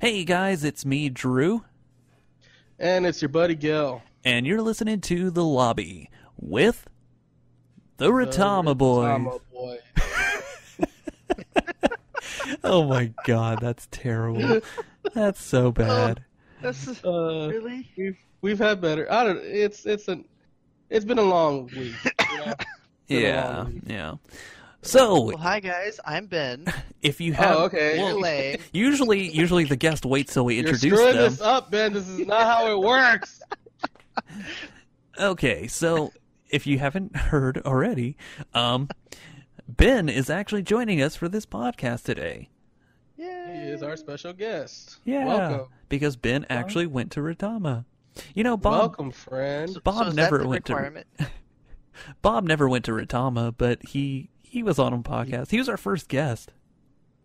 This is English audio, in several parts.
Hey guys, it's me, Drew, And it's your buddy Gil. and you're listening to The Lobby with the Retama Boys. Boy. Oh my god, that's terrible. That's so bad. This is Uh, really we've we've had better. I don't. It's it's a it's been a long week. You know? been a Yeah, long week. yeah. So, well. Hi guys, I'm Ben. if you have Oh, okay. well, usually usually the guest waits till we introduce You're screwing them. this up, Ben. This is not how it works. Okay, so if you haven't heard already, um Ben is actually joining us for this podcast today. He is our special guest. Yeah, Welcome. because Ben actually went to Retama. You know, Bob Welcome, friend. Bob so is never that the went to- requirement? Bob never went to Retama, but he he was on a podcast. He was our first guest.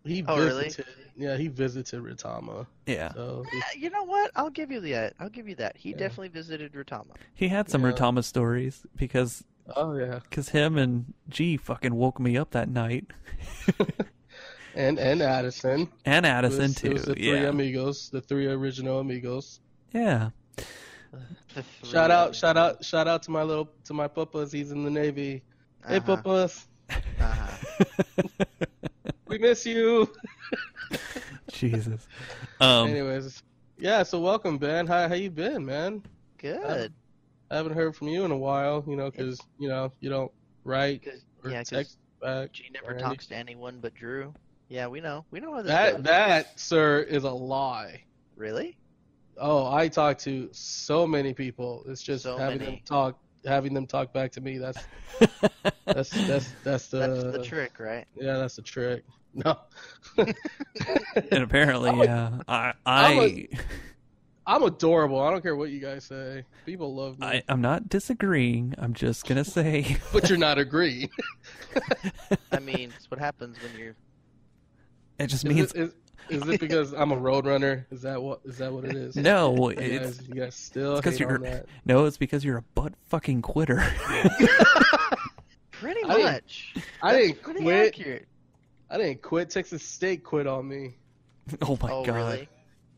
He Oh, really? visited. Yeah, he visited Retama. Yeah, So Yeah, you know what? I'll give you that. I'll give you that. He Yeah. definitely visited Retama. he had some Yeah. Retama stories because oh yeah, cause him and G fucking woke me up that night, and and Addison. and It Addison was- too. It was the three yeah, amigos, the three original amigos. yeah. Shout out, shout out, shout out to my little to my papas. He's in the Navy. Hey, Uh-huh, papas, uh-huh. we miss you. Jesus. Um, Anyways, yeah. So welcome, Ben. How how you been, man? Good. I haven't heard from you in a while. You know, because you know you don't write or yeah, 'cause text back. G never or talks to anyone but Drew. Yeah, we know. We know how this That goes. that sir is a lie. Really? Oh, I talk to so many people. It's just So having many. them talk, having them talk back to me. That's that's that's that's the, That's the trick, right? yeah, that's the trick. No, and apparently, I'm a- yeah, I I'm I, a- I'm adorable. I don't care what you guys say. People love me, I I'm not disagreeing. I'm just gonna say but you're not agreeing. I mean, it's what happens when you're. it just Is means it, is, is it because I'm a road runner? Is that what is that what it is? no. You It's guys, you guys still it's 'cause hate you're- that. no. It's because you're a butt fucking quitter. Pretty I didn't- much. I That's didn't quit. accurate. I didn't quit. Texas State quit on me. oh my oh, god. really?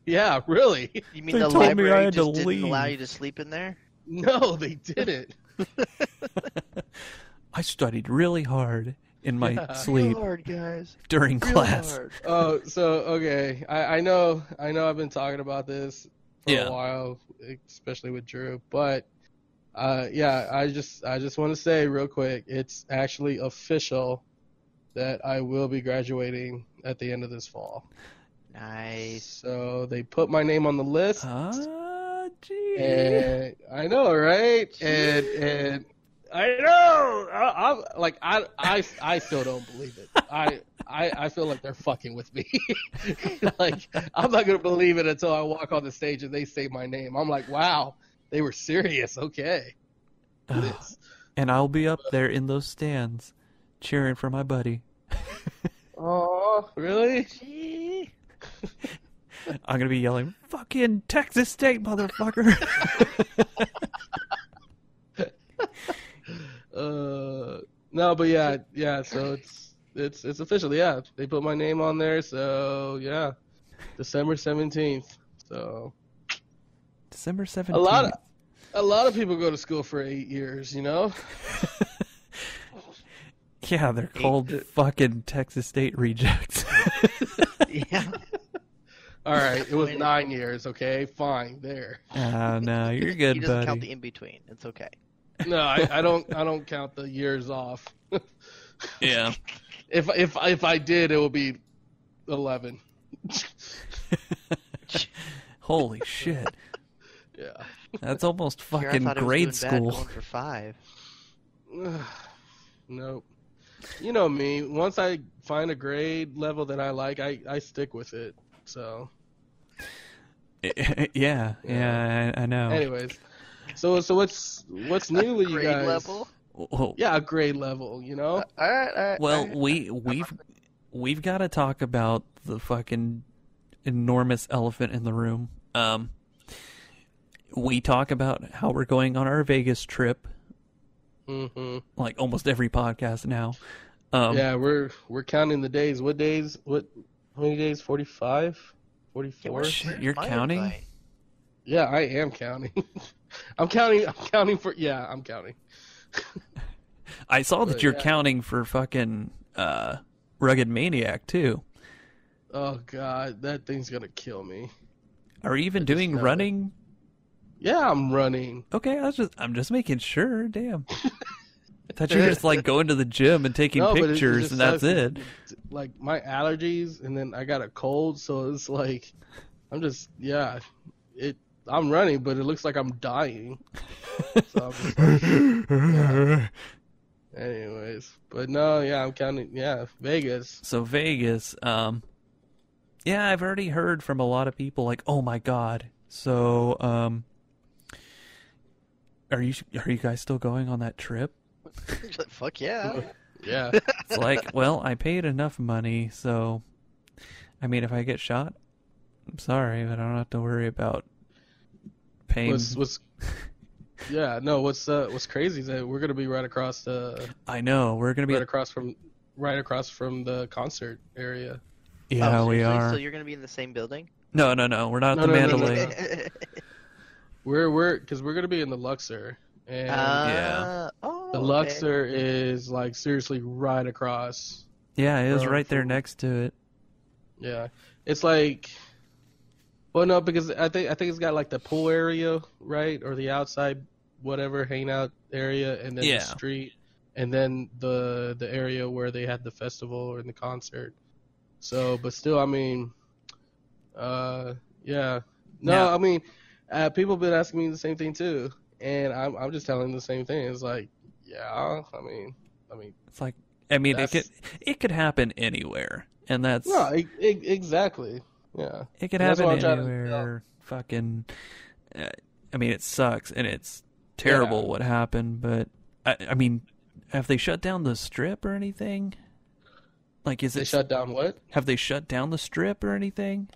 Yeah, really. You mean They the told me I library had to just didn't allow you to sleep in there? No, they didn't. I studied really hard in my Yeah. sleep hard, guys. during Real class. hard. Oh, so okay. I, I know I know I've been talking about this for Yeah. a while, especially with Drew. But uh, yeah, I just I just want to say real quick, it's actually official that I will be graduating at the end of this fall. Nice. So they put my name on the list, Ah, gee. and I know, right? And and I know. I, I'm like I I I still don't believe it. I. I, I feel like they're fucking with me. like I'm not gonna believe it until I walk on the stage and they say my name. I'm like, wow, they were serious. Okay, and I'll be up there in those stands cheering for my buddy. Oh, really? I'm gonna be yelling, "Fucking Texas State, motherfucker!" Uh, no, but yeah, yeah. So it's it's it's official. Yeah, they put my name on there. So yeah, December seventeenth. So December seventeenth. a lot of a lot of people go to school for eight years. You know. yeah, they're called fucking Texas State rejects. Yeah. All right, it was nine years. Okay, fine. There. Ah, no, you're good, he doesn't buddy. count the in between. It's okay. No, I, I don't. I don't count the years off. Yeah. If if if I did, it would be eleven. Holy shit, Yeah. that's almost Here, I fucking thought it was grade doing bad school. going for five. nope. You know me. Once I find a grade level that I like, I, I stick with it. So, yeah, yeah, Yeah. I, I know. anyways, so so what's what's new with you guys? level. Oh, Yeah, a grade level. You know. All right. All right. Well, all right. we we've we've got to talk about the fucking enormous elephant in the room. Um, we talk about how we're going on our Vegas trip, hmm like almost every podcast now. Um, yeah, we're we're counting the days. What days? What? How many days? 45? forty Yeah, four. where's- Shit, where's you're counting? invite? Yeah, I am counting. I'm counting. I'm counting for. Yeah, I'm counting. I saw that But, you're yeah. counting for fucking uh, Rugged Maniac too. Oh god, that thing's gonna kill me. Are you even I doing running? Yeah, I'm running. Okay, I was just I'm just making sure. Damn. I thought you were just like going to the gym and taking No, but it- it pictures and that's it. Like my allergies, and then I got a cold, so it's like I'm just yeah. It I'm running, but it looks like I'm dying. So I'm like, yeah. Anyways, but no, yeah, I'm counting. Yeah, Vegas. So Vegas, um, yeah, I've already heard from a lot of people like, "Oh my god!" So, um, are you are you guys still going on that trip? She's like, Fuck yeah. Yeah, It's like, well, I paid enough money, so I mean, if I get shot, I'm sorry, but I don't have to worry about paying. what's what's yeah no what's uh what's crazy is that we're gonna be right across the I know we're gonna be. right across from right across from the concert area. yeah, Oh, we are. So you're gonna be in the same building? No, no, no, we're not No, at the no, no, no, Mandalay. no. We're we're because we're gonna be in the Luxor, and Uh, Oh, the okay. Luxor is like seriously right across. Yeah, it was Bro, right there next to it. Yeah, it's like, well, no, because I think I think it's got like the pool area, right, or the outside whatever hangout area, and then Yeah. the street, and then the the area where they had the festival or the concert. So, but still, I mean, uh, yeah, no, Now- I mean, uh, people have been asking me the same thing too, and I'm I'm just telling the same thing. It's like, yeah, I mean, I mean, It's like, I mean, it could it could happen anywhere, and that's no, e- e- exactly, yeah. it could happen anywhere. Fucking, uh, I mean, it sucks and it's terrible Yeah. what happened, but I, I mean, have they shut down the strip or anything? Like, is They it shut down what? have they shut down the strip or anything?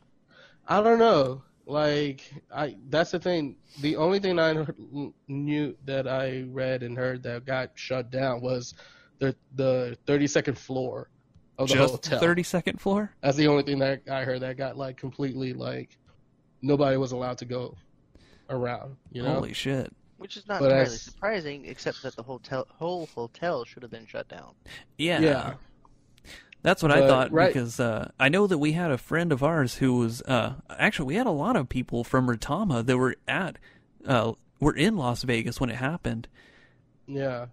I don't know. Like I, that's the thing. The only thing I heard- knew that I read and heard that got shut down was the the thirty second floor of the Just hotel. thirty second floor? That's the only thing that I heard that got like completely like nobody was allowed to go around. You know. Holy shit! Which is not But entirely as- surprising, except that the hotel whole hotel should have been shut down. Yeah, Yeah. That's what I thought right- because uh, I know that we had a friend of ours who was uh, actually we had a lot of people from Retama that were at uh, were in Las Vegas when it happened, Yeah.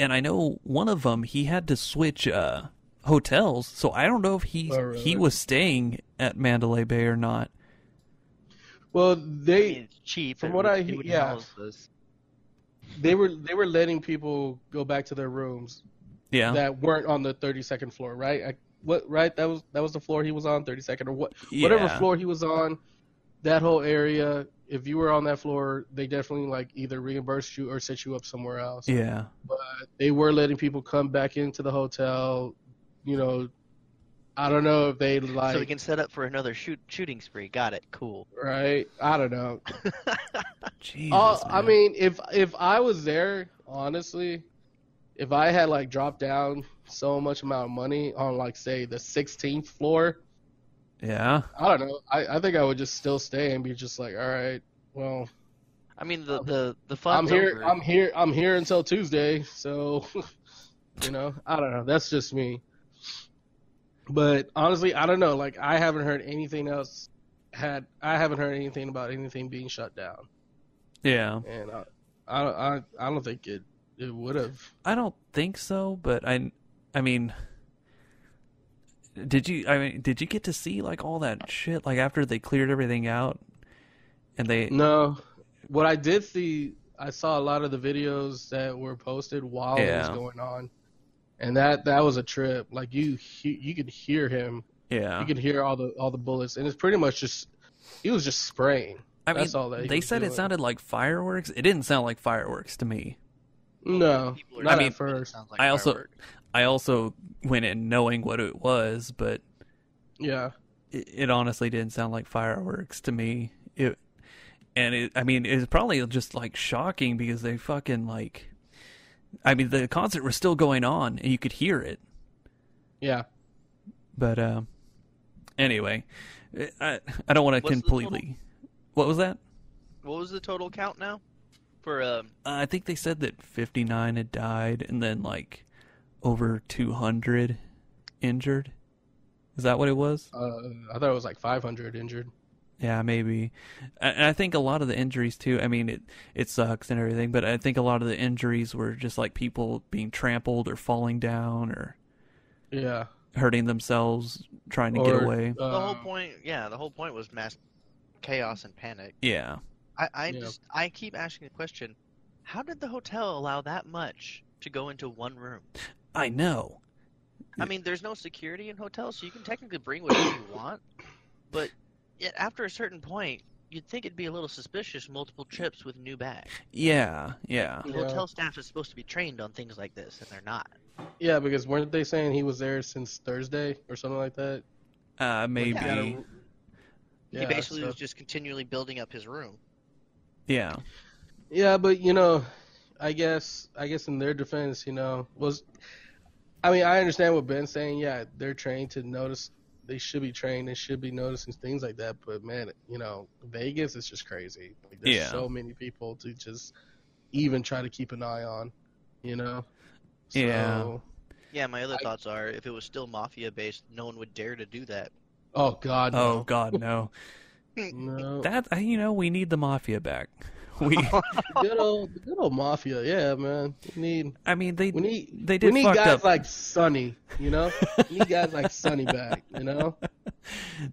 and I know one of them he had to switch uh, hotels, so I don't know if he Oh, really? he was staying at Mandalay Bay or not. Well, I they mean, it's cheap. from what would- I he- yeah. house us. they were they were letting people go back to their rooms Yeah, that weren't on the 32nd floor, right? I, what right? That was that was the floor he was on, 32nd or what? Whatever floor he was on, that whole area. If you were on that floor, they definitely like either reimbursed you or set you up somewhere else. yeah, But they were letting people come back into the hotel. You know, I don't know if they like so we can set up for another shoot shooting spree. Got it. Cool. right. I don't know. Jesus, Uh, I mean, if if I was there, honestly, if I had like dropped down so much amount of money on like say the 16th floor, yeah, I don't know. I, I think I would just still stay and be just like, all right, well, I mean, the the the fun. I'm here. over. I'm here. I'm here until Tuesday. So, you know, I don't know. That's just me. But honestly, I don't know. Like, I haven't heard anything else. Had I haven't heard anything about anything being shut down, yeah. and I, I, I, I don't think it it would have. I don't think so, but I, I mean, did you? I mean, did you get to see like all that shit like after they cleared everything out, and they? No, what I did see, I saw a lot of the videos that were posted while it was going on, and that that was a trip. Like you, he, you could hear him. Yeah, You could hear all the all the bullets, and it's pretty much just he was just spraying. I mean, that's all that he they was said it sounded like fireworks. It didn't sound like fireworks to me. No, not I mean, at first. Sounds like I also- fireworks. I also went in knowing what it was, but Yeah, it, it honestly didn't sound like fireworks to me. It, and it, I mean, it's probably just like shocking because they fucking like, I mean, the concert was still going on and you could hear it. yeah. But uh, Anyway, I I don't want to What's the completely. What was that? What was the total count now? For um, Uh, I think they said that 59 had died and then like over 200 injured. Is that what it was? Uh, I thought it was like 500 injured. Yeah, maybe. And I think a lot of the injuries too. I mean, it it sucks and everything, but I think a lot of the injuries were just like people being trampled or falling down or Yeah. hurting themselves trying to get Or, away. the whole uh, point, yeah, the whole point was mass chaos and panic. Yeah. I, I Yeah. just, I keep asking the question: How did the hotel allow that much to go into one room? I know. I mean, there's no security in hotels, so you can technically bring whatever you want, but yet after a certain point, you'd think it'd be a little suspicious multiple trips with new bag. Yeah, yeah. The Yeah. hotel staff is supposed to be trained on things like this, and they're not. Yeah, because weren't they saying he was there since Thursday or something like that? Uh maybe. Like, he had he Yeah, basically so- was just continually building up his room. Yeah. Yeah, but you know, I guess I guess in their defense, you know, was I mean, I understand what Ben's saying. Yeah, they're trained to notice. They should be trained. They should be noticing things like that. But man, you know, Vegas is just crazy. Like, there's Yeah. so many people to just even try to keep an eye on. You know. Yeah. So- Yeah, my other I- thoughts are if it was still mafia based, no one would dare to do that. Oh God. Oh god, no. No. That you know, we need the mafia back. We good old, the good old mafia. Yeah, man. We need. I mean, they We need. they We did need fucked guys up. like Sonny. You know. we need guys like Sonny back. You know.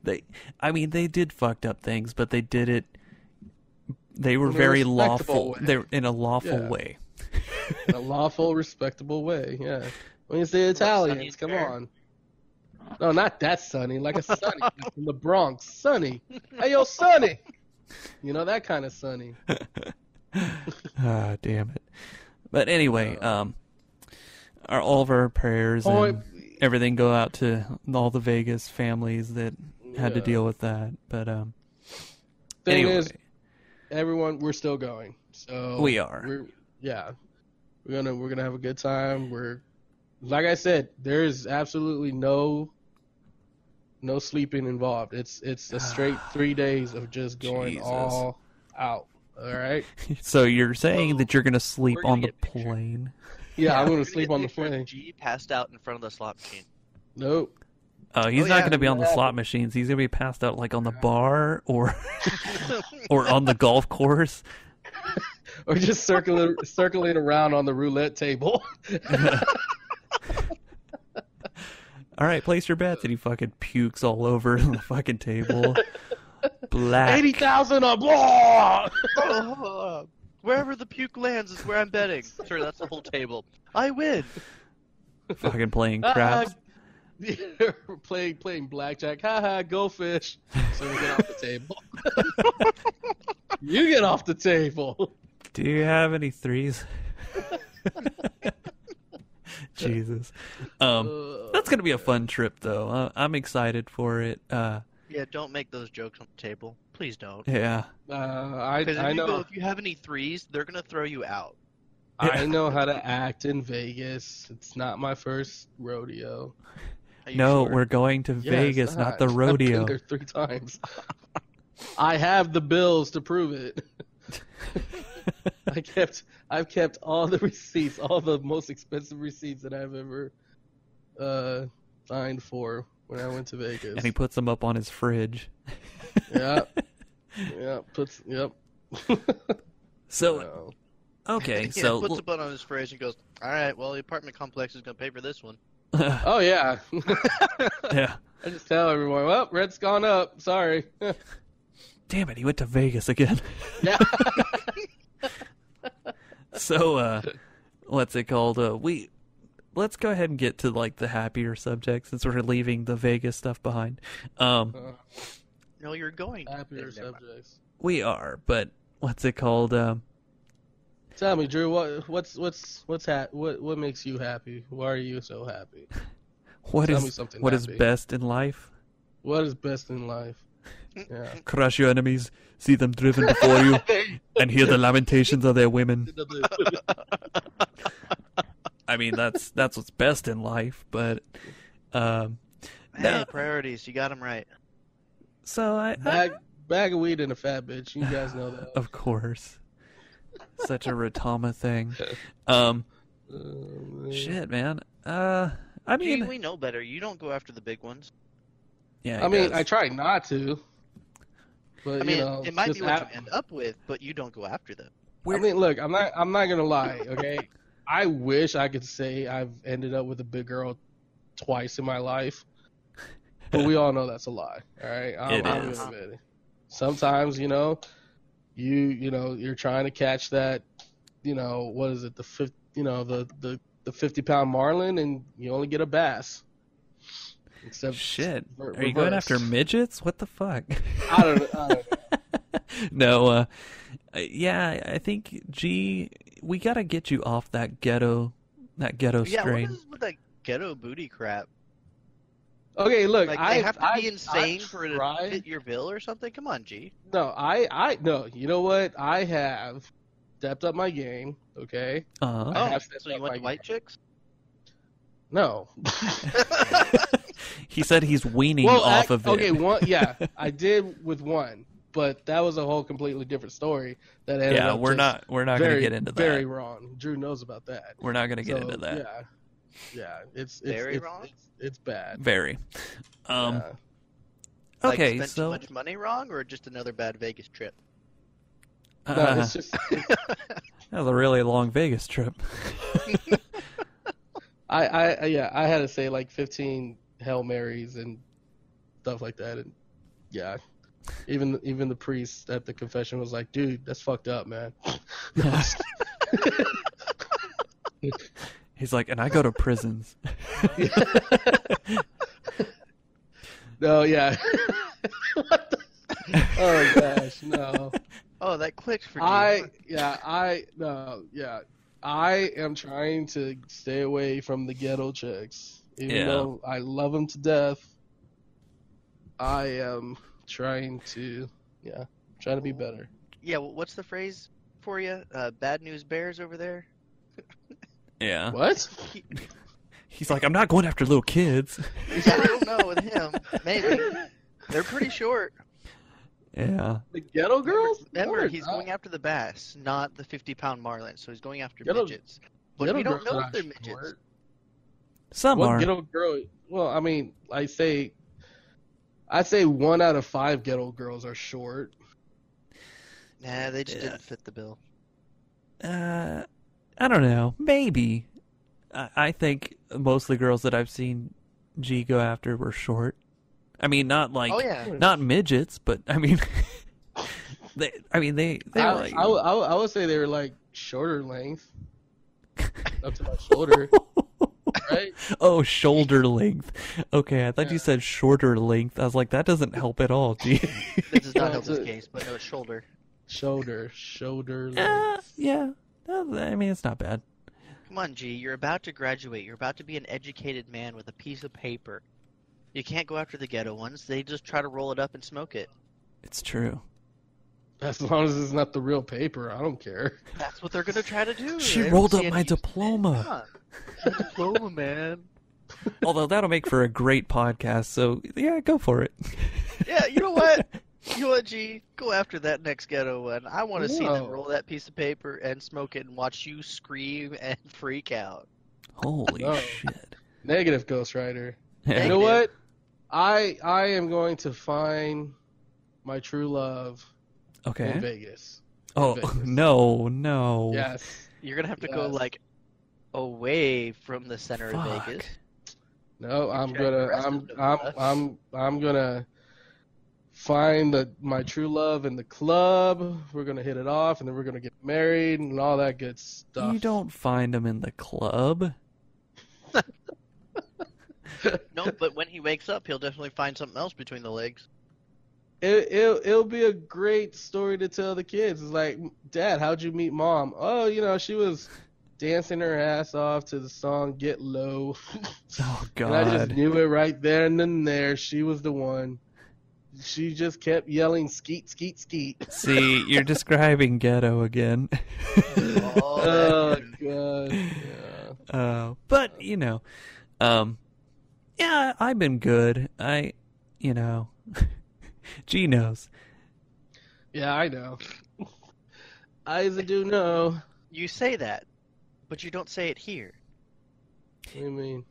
they I mean, they did fucked up things, but they did it they were very lawful. way. They're in a lawful Yeah. way. in a lawful, respectable way. Yeah. When you say Italians, Sonny's come fair. on. No, not that Sonny, like a Sonny from the Bronx. Sonny. Hey, yo, Sonny. You know that kind of sunny. ah, damn it. But anyway, um our all of our prayers Oh, and everything go out to all the Vegas families that had to deal with that. But um Thing anyway, is, everyone, we're still going. So We are. We're, yeah, we're gonna we're gonna have a good time. We're like I said, there is absolutely no no sleeping involved. It's it's a straight three days of just going Jesus. all out. All right. so you're saying that you're going to sleep gonna on the get a picture. plane? Yeah, I'm gonna sleep on the picture of plane. G passed out in front of the slot machine. Nope. Oh, he's Oh, not yeah, going to be on the yeah. slot machines. He's going to be passed out like on the bar or or on the golf course. Or just circling circling around on the roulette table. All right, place your bets, and he fucking pukes all over the fucking table. Black. Eighty thousand a blah. Wherever the puke lands is where I'm betting. Sure, that's the whole table. I win. fucking playing craps. playing playing blackjack. Ha ha, go fish. So we get off the table. you get off the table. Do you have any threes? Jesus. Um, Uh, that's gonna be a fun trip, though. Uh, I'm excited for it. Uh, Yeah, don't make those jokes on the table. Please don't. yeah. uh, I if I you go, know if you have any threes, they're gonna throw you out. I know how to act in Vegas. It's not my first rodeo. No, sure? we're going to Yeah, Vegas, it's not the I've been rodeo. there three times. I have the bills to prove it. I kept I've kept all the receipts, all the most expensive receipts that I've ever uh signed for when I went to Vegas. and he puts them up on his fridge. yeah. Yeah, puts yep. So So, okay, yeah, so puts a button on his fridge and goes, "All right, well, the apartment complex is gonna pay for this one." oh yeah. yeah. I just tell everyone, well, rent's gone up. Sorry. Damn it, he went to Vegas again. yeah. So uh what's it called? Uh we let's go ahead and get to like the happier subjects since we're leaving the Vegas stuff behind. Um Uh, No, you're going. happier Never subjects. we are, but what's it called? Um Tell me, Drew, what what's what's what's ha- what what makes you happy? Why are you so happy? what Tell is me something what is happy. best in life? What is best in life? Yeah. Crush your enemies, see them driven before you, and hear the lamentations of their women. I mean, that's that's what's best in life. But um, Hey, No. priorities. You got them right. So I, I Bag bag of weed and a fat bitch. You guys know that. of course, such a Retama thing. Um, Uh, shit, man. Uh, I Gee, mean, we know better. You don't go after the big ones. yeah. I mean, guess. I try not to. But I mean, you know, it might be what hap- you end up with, but you don't go after them. I mean, look, I'm not. I'm not gonna lie. Okay, I wish I could say I've ended up with a big girl twice in my life, but we all know that's a lie. All right, I'm, It I'm is. admit it. Sometimes, you know, you you know you're trying to catch that, you know, what is it, the fifth, you know, the the the 50 pound marlin, and you only get a bass. Except Shit. re- Are you going after midgets? What the fuck? I don't know. I don't know. no, uh, yeah, I think G, we gotta get you off that ghetto, that ghetto Yeah, what strain. is with that ghetto booty crap? Okay, look, Like I have to I, be insane I for it to tried- fit your bill or something. Come on, G. No, I, I, no. You know what? I have stepped up my game. Okay. Uh-huh. I Oh, have stepped so you up went to white chicks? No. he said he's weaning well, off I- of it. okay, one. Yeah, I did with one, but that was a whole completely different story. That ended yeah, up we're not, we're not very, gonna get into that. Very wrong. Drew knows about that. We're not gonna get So, into that. Yeah, yeah. It's, it's Very it's, wrong? It's, it's bad. Very. Um. Yeah. Like, Okay, spent so too much money wrong, or just another bad Vegas trip? No, uh, it's just. that was a really long Vegas trip. I, I, I- yeah, I had to say like 15 Hail Marys and stuff like that, and yeah, even even the priest at the confession was like, "Dude, that's fucked up, man." No, I'm just He's like, and I go to prisons. no, yeah. What the- oh gosh, no. Oh, that clicked for me I yeah, I, no, yeah. I am trying to stay away from the ghetto chicks, even Yeah. though I love them to death. I am trying to, yeah, trying to be better. Yeah, well, what's the phrase for you? Uh, bad news bears over there. Yeah. What? He's like, I'm not going after little kids. I don't know with him. Maybe they're pretty short. Yeah. The ghetto girls? Remember, No, he's they're going after the bass, not the fifty-pound marlin. So he's going after Ghetto- midgets. But ghetto we don't know if they're midgets. short. Some What are. ghetto girl? Well, I mean, I say, I say one out of five ghetto girls are short. Nah, they just Yeah. didn't fit the bill. Uh, I don't know. Maybe. I, I think most of the girls that I've seen G go after were short. I mean, not like oh yeah, not midgets, but I mean, they. I mean, they. They I, were like. I, would- I, I would say they were like shorter length, up to my shoulder, right? oh, shoulder length. Okay, I thought Yeah. you said shorter length. I was like, that doesn't help at all. G. this does not help it's this case, but no, it's shoulder. Shoulder, shoulder uh, length. yeah. Uh, I mean, it's not bad. Come on, G. You're about to graduate. You're about to be an educated man with a piece of paper. You can't go after the ghetto ones. They just try to roll it up and smoke it. It's true. As long as it's not the real paper, I don't care. That's what they're gonna try to do. She They rolled up my use in it. diploma. Come diploma, man. Although that'll make for a great podcast. So yeah, go for it. Yeah, you know what? You know what, G? Go after that next ghetto one. I want to see them roll that piece of paper and smoke it and watch you scream and freak out. Holy No. shit. Negative Ghost Rider. You know what? I I am going to find my true love in Okay. Vegas. Oh Vegas. no, no. Yes. You're gonna have to go like away from the center of Vegas. No, I'm Check gonna the rest I'm I'm. I'm I'm gonna find the my true love in the club. We're gonna hit it off, and then we're gonna get married and all that good stuff. You don't find them in the club. No, but when he wakes up, he'll definitely find something else between the legs. It, it'll, it'll be a great story to tell the kids. It's like, Dad, how'd you meet Mom? Oh, you know, she was dancing her ass off to the song "Get Low," Oh and I just knew it right there and then there. She was the one. She just kept yelling "Skeet, skeet, skeet." See, you're describing ghetto again. Oh, Oh god. Yeah. Uh, but you know, um, Yeah, I've been good. I, you know, G knows. Yeah, I know. I do know. You say that, but you don't say it here. What do you mean?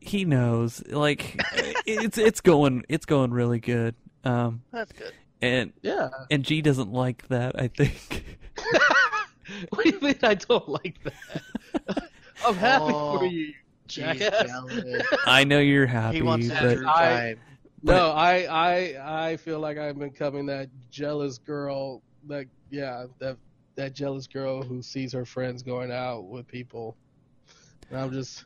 He knows. Like it's it's going it's going really good. Um, That's good. and Yeah. and G doesn't like that. I think. what do you mean I don't like that? I'm happy Oh, for you. Jeez, Jackass. I know you're happy, He wants but true I- time. No, I, I, I feel like I'm becoming that jealous girl. That yeah, that that jealous girl who sees her friends going out with people. And I'm just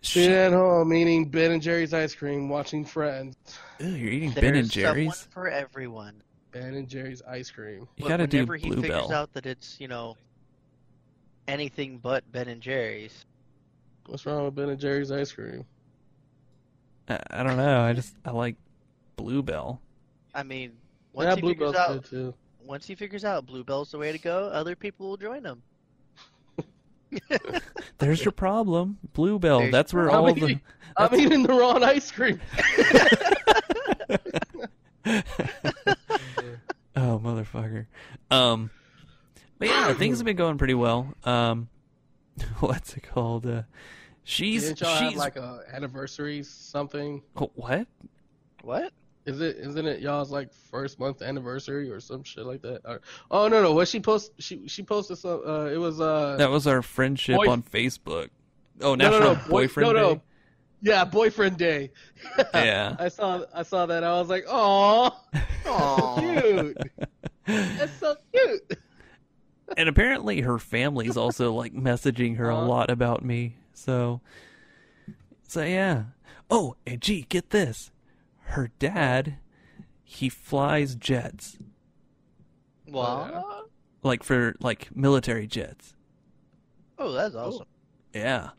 sitting at home eating Ben and Jerry's ice cream, watching Friends. Ew, you're eating Ben and There's someone Jerry's. for everyone. Ben and Jerry's ice cream. You But gotta do whenever he figures Bluebell. out that it's you know anything but Ben and Jerry's, What's wrong with Ben and Jerry's ice cream? I, I don't know. I just I like Bluebell. I mean, once yeah, he figures Bluebell's out good too. once he figures out Bluebell's the way to go, other people will join him. There's your problem, Bluebell. There's That's your where problem. all the I'm eating the wrong ice cream. oh motherfucker. Um, but yeah, things have been going pretty well. Um, what's it called? Uh, she's Didn't y'all have like a anniversary something? Oh, what? What? Is it isn't it y'all's like first month anniversary or some shit like that? Or- oh no no what she post she she posted some uh it was uh That was our friendship Boy- on Facebook. Oh, no, no, National no, boy- Boyfriend no, no. Yeah boyfriend day Yeah. I saw I saw that I was like oh Aw. cute that's so cute and apparently her family's also like messaging her a Uh-huh. lot about me. So, so yeah. Oh, and gee, get this. Her dad, he flies jets, What? like for like military jets. Oh, that's awesome. Yeah.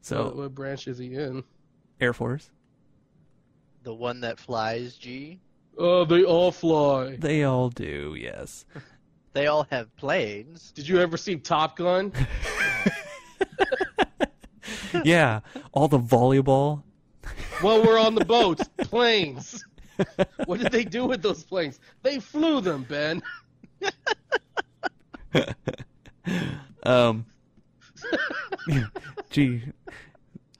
so what, So what branch is he in Air Force, The one that flies, G. oh they all fly they all do. Yes. They all have planes. did you ever see Top Gun yeah. All the volleyball. well we're on the boats planes what did they do with those planes they flew them Ben um. Gee,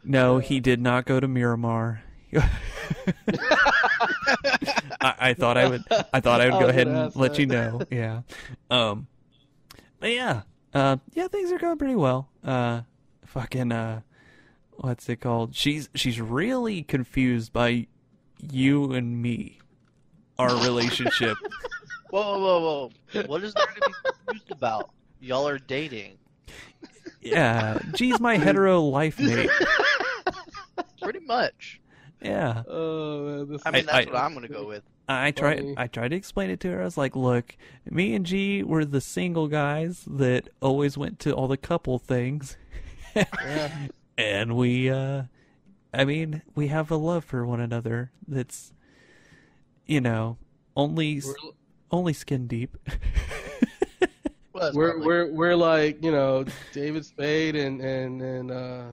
no, he did not go to Miramar. I, I thought I would. I thought I would go was ahead and let that. you know. Yeah. Um. But yeah. Uh. Yeah. Things are going pretty well. Uh. Fucking. Uh. What's it called? She's she's really confused by you and me, our relationship. Whoa, whoa, whoa! What is there to be confused about? Y'all are dating. yeah. Geez, my hetero life mate. Pretty much. Yeah. oh man I mean, that's I- what I'm gonna go with. I tried. Funny. I tried to explain it to her. I was like, "Look, me and G were the single guys that always went to all the couple things, yeah. and we, uh I mean, we have a love for one another that's, you know, only We're, only skin deep." Well, we're probably- we're we're like you know David Spade and and and uh,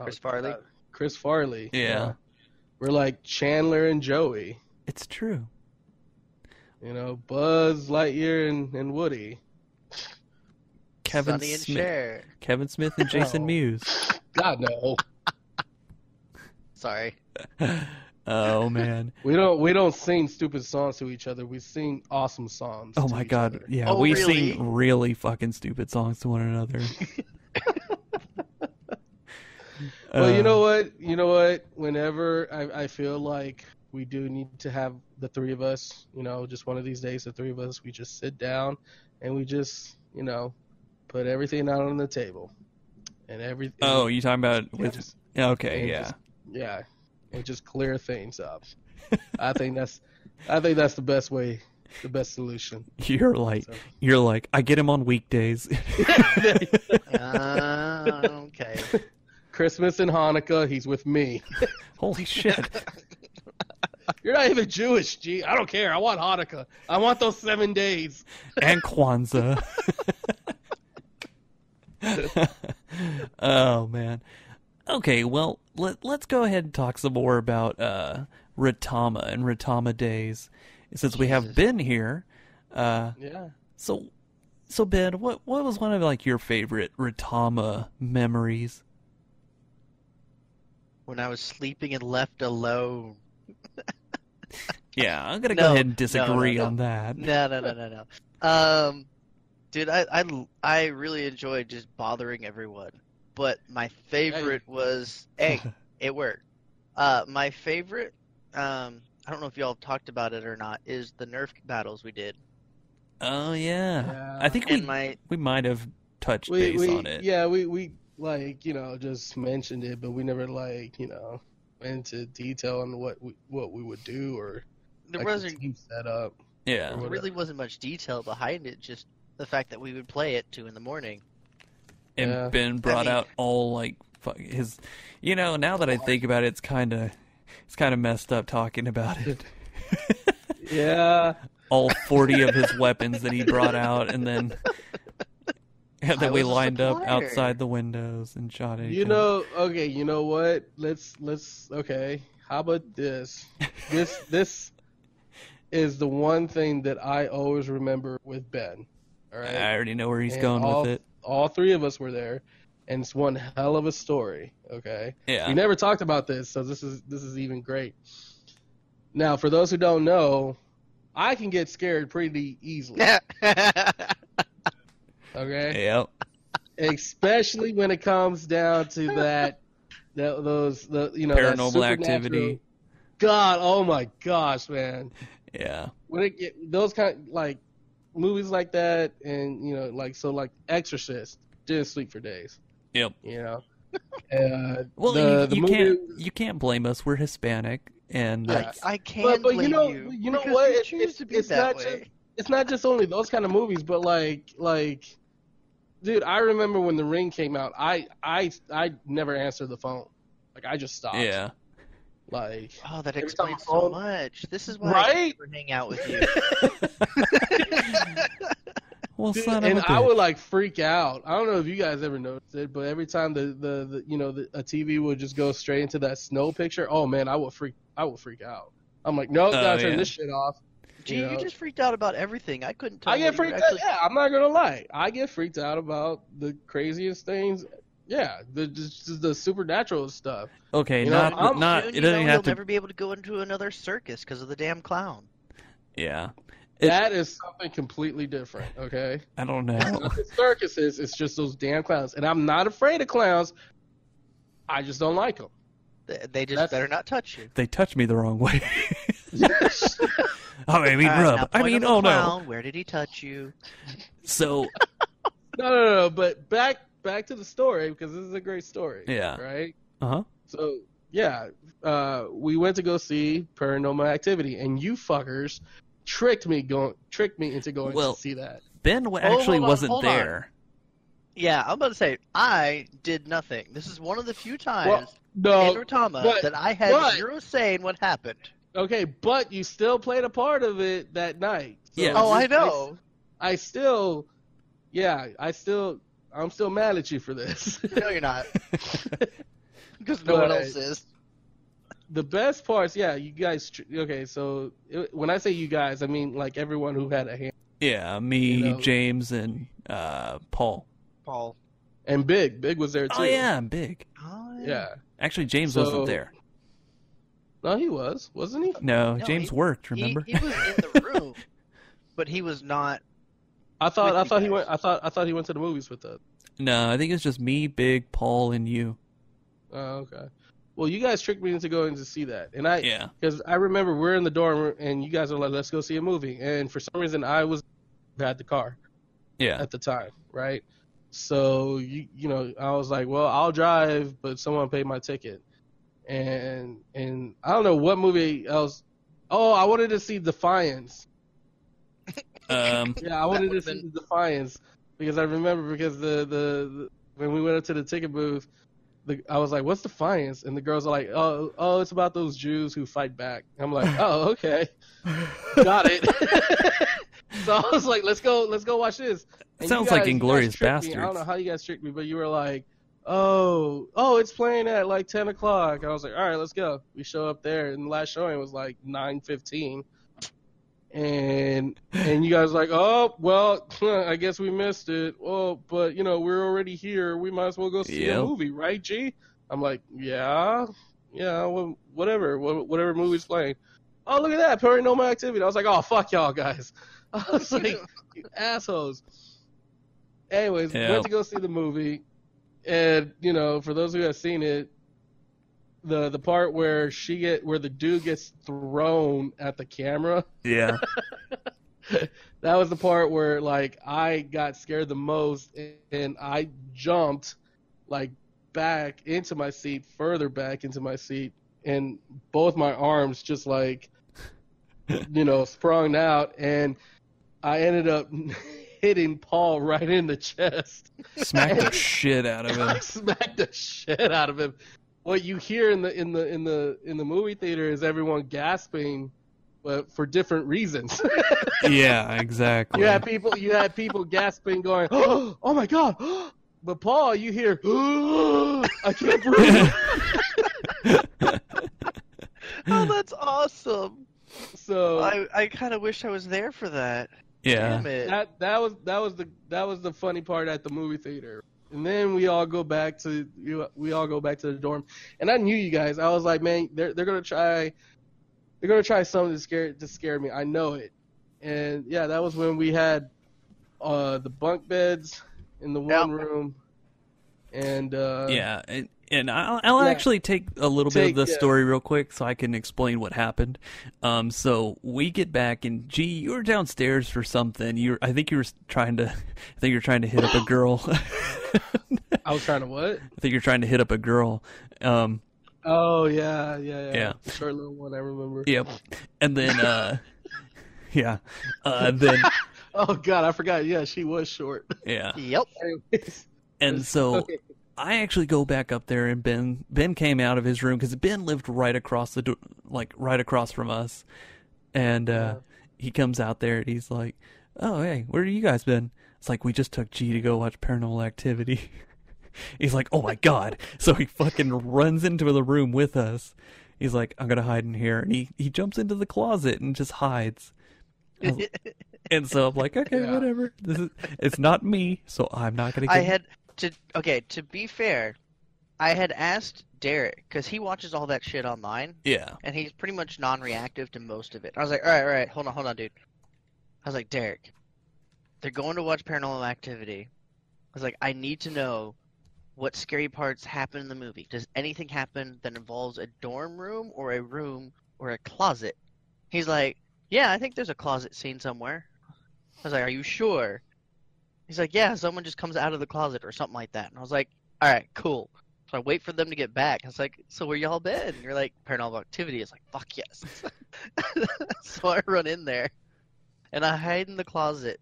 Chris Farley? uh, Chris Farley. Yeah. we're like Chandler and Joey. it's true. You know, Buzz Lightyear and, and Woody. Kevin Sonny and Smith, Cher. Kevin Smith, and Jason Oh. Mewes. God no, Sorry. oh man. we don't we don't sing stupid songs to each other. We sing awesome songs. Oh to my each god. other. Yeah, Oh, we really? sing really fucking stupid songs to one another. Well, you Uh, know what? You know what? Whenever I, I feel like we do need to have the three of us, you know, just one of these days, the three of us, we just sit down and we just, you know, put everything out on the table, and everything. Oh, you talking about with? Yes. Okay, yeah. just- yeah, and just clear things up. I think that's, I think that's the best way, the best solution. You're like, So- you're like, I get him on weekdays. Uh, okay. Christmas and Hanukkah, he's with me. Holy shit! You're not even Jewish, G. I don't care. I want Hanukkah. I want those seven days. and Kwanzaa. oh man. Okay, well, let, let's go ahead and talk some more about uh, Retama and Retama days. Since we have. Ben here, uh, Yeah. so so Ben, what what was one of like your favorite Retama memories? When I was sleeping and left alone. Yeah, I'm gonna go ahead and disagree no, no. on that. No, no, no, no, no. Um, dude, I, I, I really enjoyed just bothering everyone. But my favorite was, hey, it worked. Uh, my favorite, um, I don't know if y'all talked about it or not, is the Nerf battles we did. Oh yeah, Yeah. I think we And my, we might have touched We, base we on it. yeah we we like you know just mentioned it, but we never like you know went into detail on what we, what we would do or there like the wasn't, team setup. Yeah, there really wasn't much detail behind it, just the fact that we would play at two in the morning. and Yeah. Ben brought mean- out all like his. You know, now that I think about it, it's kind of it's kind of messed up talking about it. Yeah, all 40 of his weapons that he brought out and then and I then we lined up outside the windows and shot at each you know. Okay, you know what? Let's let's okay. How about this? This this is the one thing that I always remember with Ben. All right. I already know where he's And going all, with it. All three of us were there, and it's one hell of a story. Okay. Yeah. We never talked about this, so this is this is even great. Now, for those who don't know, I can get scared pretty easily. Okay. Yep. Especially when it comes down to that, that those the you know that Paranormal supernatural- activity. God, oh my gosh, man! Yeah. When it get those kind like movies like that, and you know, like so, like Exorcist, didn't sleep for days. Yep. You know. Uh, Well, the, you, the you movie, can't you can't blame us. We're Hispanic and Yeah. that's- I can But- but you blame know- you. you know what? You It- choose it's- to be it's that not way. just- it's not just only those kind of movies, but like like dude, I remember when the ring came out, I I I never answered the phone. Like I just stopped. yeah. Like Oh, that explains so phone- much. This is why I Right? never hang out with you. Well, dude, son and I a I would like freak out. I don't know if you guys ever noticed it, but every time the the, the you know the, a TV would just go straight into that snow picture, oh man, I would freak I would freak out. I'm like, nope, Oh, gotta turn this shit off. Gee, You you, just freaked out about everything. I couldn't tell I get freaked actually... out. Yeah, I'm not gonna lie. I get freaked out about the craziest things. Yeah, the just the supernatural stuff. Okay, You know, not I'm- not Soon it you doesn't know have he'll to never be able to go into another circus because of the damn clown. Yeah. It- that is something completely different. Okay, I don't it's know. not the circuses. It's just those damn clowns, and I'm not afraid of clowns. I just don't like them. They, they just That's- better not touch you. they touch me the wrong way. I mean, All right, rub. I mean, on the oh no. Where did he touch you? So No, no, no, no. But back back to the story because this is a great story. Yeah. Right. uh huh. So yeah, uh, we went to go see Paranormal Activity, and you fuckers tricked me going tricked me into going Well- to see that. Ben w- Oh, actually on, wasn't hold on. there. Yeah, I'm about to say I did nothing. This is one of the few times Well, no, in Retama but- that I had but- zero say in what happened. Okay, but you still played a part of it that night. So Yeah. Oh, I know. I still, yeah, I still, I'm still mad at you for this. No, you're not. Because no one else is. the best parts, yeah, you guys. Okay, so it, when I say you guys, I mean like everyone who had a hand. yeah, me, You know. James, and uh, Paul. Paul. And Big, Big was there too. Oh yeah, I'm big. Oh, yeah. Actually, James So- wasn't there. No, he was, wasn't he? No, No, James he- worked. Remember? he was in the room, but he was not. I thought, With I you thought he guys. went. I thought, I thought he went to the movies with us. no, I think it's just me, Big, Paul, and you. Oh, okay. Well, you guys tricked me into going to see that, and I, Yeah. because I remember we're in the dorm and you guys are like, "Let's go see a movie," and for some reason I was had the car Yeah. at the time, right? So you, you know, I was like, "Well, I'll drive, but someone paid my ticket," and and I don't know what movie else. Oh, I wanted to see Defiance. Um. Yeah, I wanted to see been- Defiance because I remember because the, the the when we went up to the ticket booth, the, I was like, "What's Defiance?" And the girls are like, "Oh, oh, it's about those Jews who fight back." I'm like, "Oh, okay, got it." so I was like, "Let's go, let's go watch this." And Sounds guys- like Inglourious me. I don't know how you guys tricked me, but you were like, oh, oh, it's playing at like 10 o'clock. I was like, all right, let's go. We show up there, and the last showing was like 9:15. And and you guys like, oh well, I guess we missed it. Well, but you know we're already here. We might as well go see Yep. a movie, right, G? I'm like, yeah, yeah, well, whatever, whatever movie's playing. Oh, look at that, Paranormal Activity. I was like, oh, fuck y'all guys. I was like, you assholes. Anyways, Yeah. went to go see the movie, and you know, for those who have seen it, the the part where she get where the dude gets thrown at the camera, Yeah. that was the part where like I got scared the most, and I jumped like back into my seat, further back into my seat, and both my arms just like you know sprung out, and I ended up hitting Paul right in the chest. Smack the shit out of I him. smacked the shit out of him. What you hear in the in the in the in the movie theater is everyone gasping, but for different reasons. Yeah, exactly. you had people you had people gasping, going, "Oh, oh my god!" But Paul, you hear, "I can't breathe." Oh, that's awesome. So I I kind of wish I was there for that. Yeah. That that was that was the that was the funny part at the movie theater. And then we all go back to you- we all go back to the dorm. And I knew you guys. I was like, man, they're they're gonna try they're gonna try something to scare to scare me. I know it. And yeah, that was when we had uh the bunk beds in the one Yeah. room. And uh Yeah, and, and I'll, I'll Yeah. actually take a little Take- bit of the yeah. story real quick so I can explain what happened. Um, so we get back and gee, you were downstairs for something. You, I think you were trying to, I think you're trying to hit up a girl. I was trying to what? I think you're trying to hit up a girl. Um, Oh yeah, yeah, yeah. Yeah. The short little one I remember. yep. And then, uh, yeah, uh, then Oh god, I forgot. Yeah, she was short. yeah, Yep. Anyways. and so Okay. I actually go back up there, and Ben Ben came out of his room because Ben lived right across the door, like right across from us, and uh, he comes out there and he's like, "Oh hey, where have you guys been?" It's like we just took G to go watch Paranormal Activity. he's like, "Oh my god!" So he fucking runs into the room with us. He's like, "I'm gonna hide in here," and he he jumps into the closet and just hides. And so I'm like, okay, Yeah. whatever. This is it's not me, so I'm not gonna. Get... I had to. Okay, to be fair, I had asked Derek because he watches all that shit online, yeah, and he's pretty much non-reactive to most of it. I was like, all right, all right, hold on, hold on, dude. I was like, Derek, they're going to watch Paranormal Activity. I was like, I need to know what scary parts happen in the movie. Does anything happen that involves a dorm room or a room or a closet? He's like, yeah, I think there's a closet scene somewhere. I was like, are you sure? He's like, yeah, someone just comes out of the closet or something like that. And I was like, all right, cool. So I wait for them to get back. I was like, so where y'all been? And you're like, paranormal activity. It's like, fuck yes. so I run in there and I hide in the closet.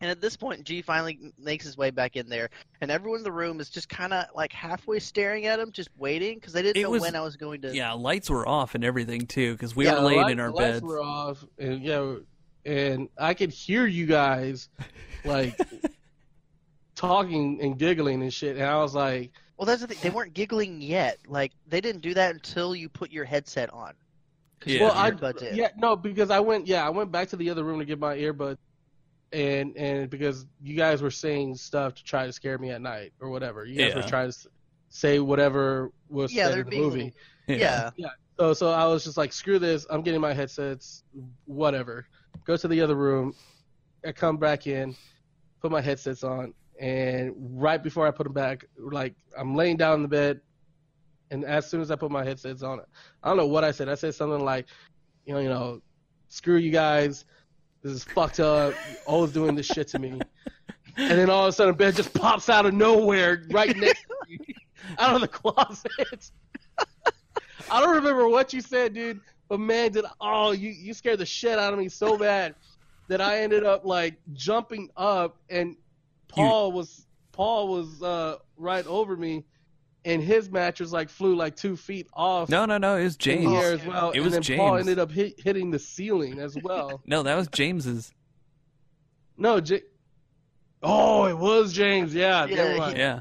And at this point, G finally makes his way back in there, and everyone in the room is just kind of like halfway staring at him, just waiting because they didn't It know was- when I was going to. yeah. Lights were off and everything too because we Yeah, were the laid light- in our the lights beds. were off, and yeah, and I could hear you guys like talking and giggling and shit, and I was like, Well, that's the thing. They weren't giggling yet. Like they didn't do that until you put your headset on. Yeah. well, I earbuds yeah no because I went yeah I went back to the other room to get my earbud, and and because you guys were saying stuff to try to scare me at night or whatever, you guys Yeah. were trying to say whatever was Yeah, said in the being movie. little- yeah. So so I was just like, screw this. I'm getting my headsets. Whatever. Go to the other room. I come back in, put my headsets on, and right before I put them back, like I'm laying down in the bed, and as soon as I put my headsets on, I don't know what I said. I said something like, you know, you know, screw you guys. This is fucked up. You're always doing this shit to me. And then all of a sudden, Ben just pops out of nowhere right next to me, out of the closet. I don't remember what you said, dude, but man, did oh you you scared the shit out of me so bad that I ended up like jumping up, and Paul was Paul was uh, right over me, and his mattress like flew like two feet off No, no, no. It was James. the air as well. It and was then Paul James. ended up hit, hitting the ceiling as well. No, that was James's. no, J- oh, it was James. Yeah, Yeah, he- Yeah. Yeah,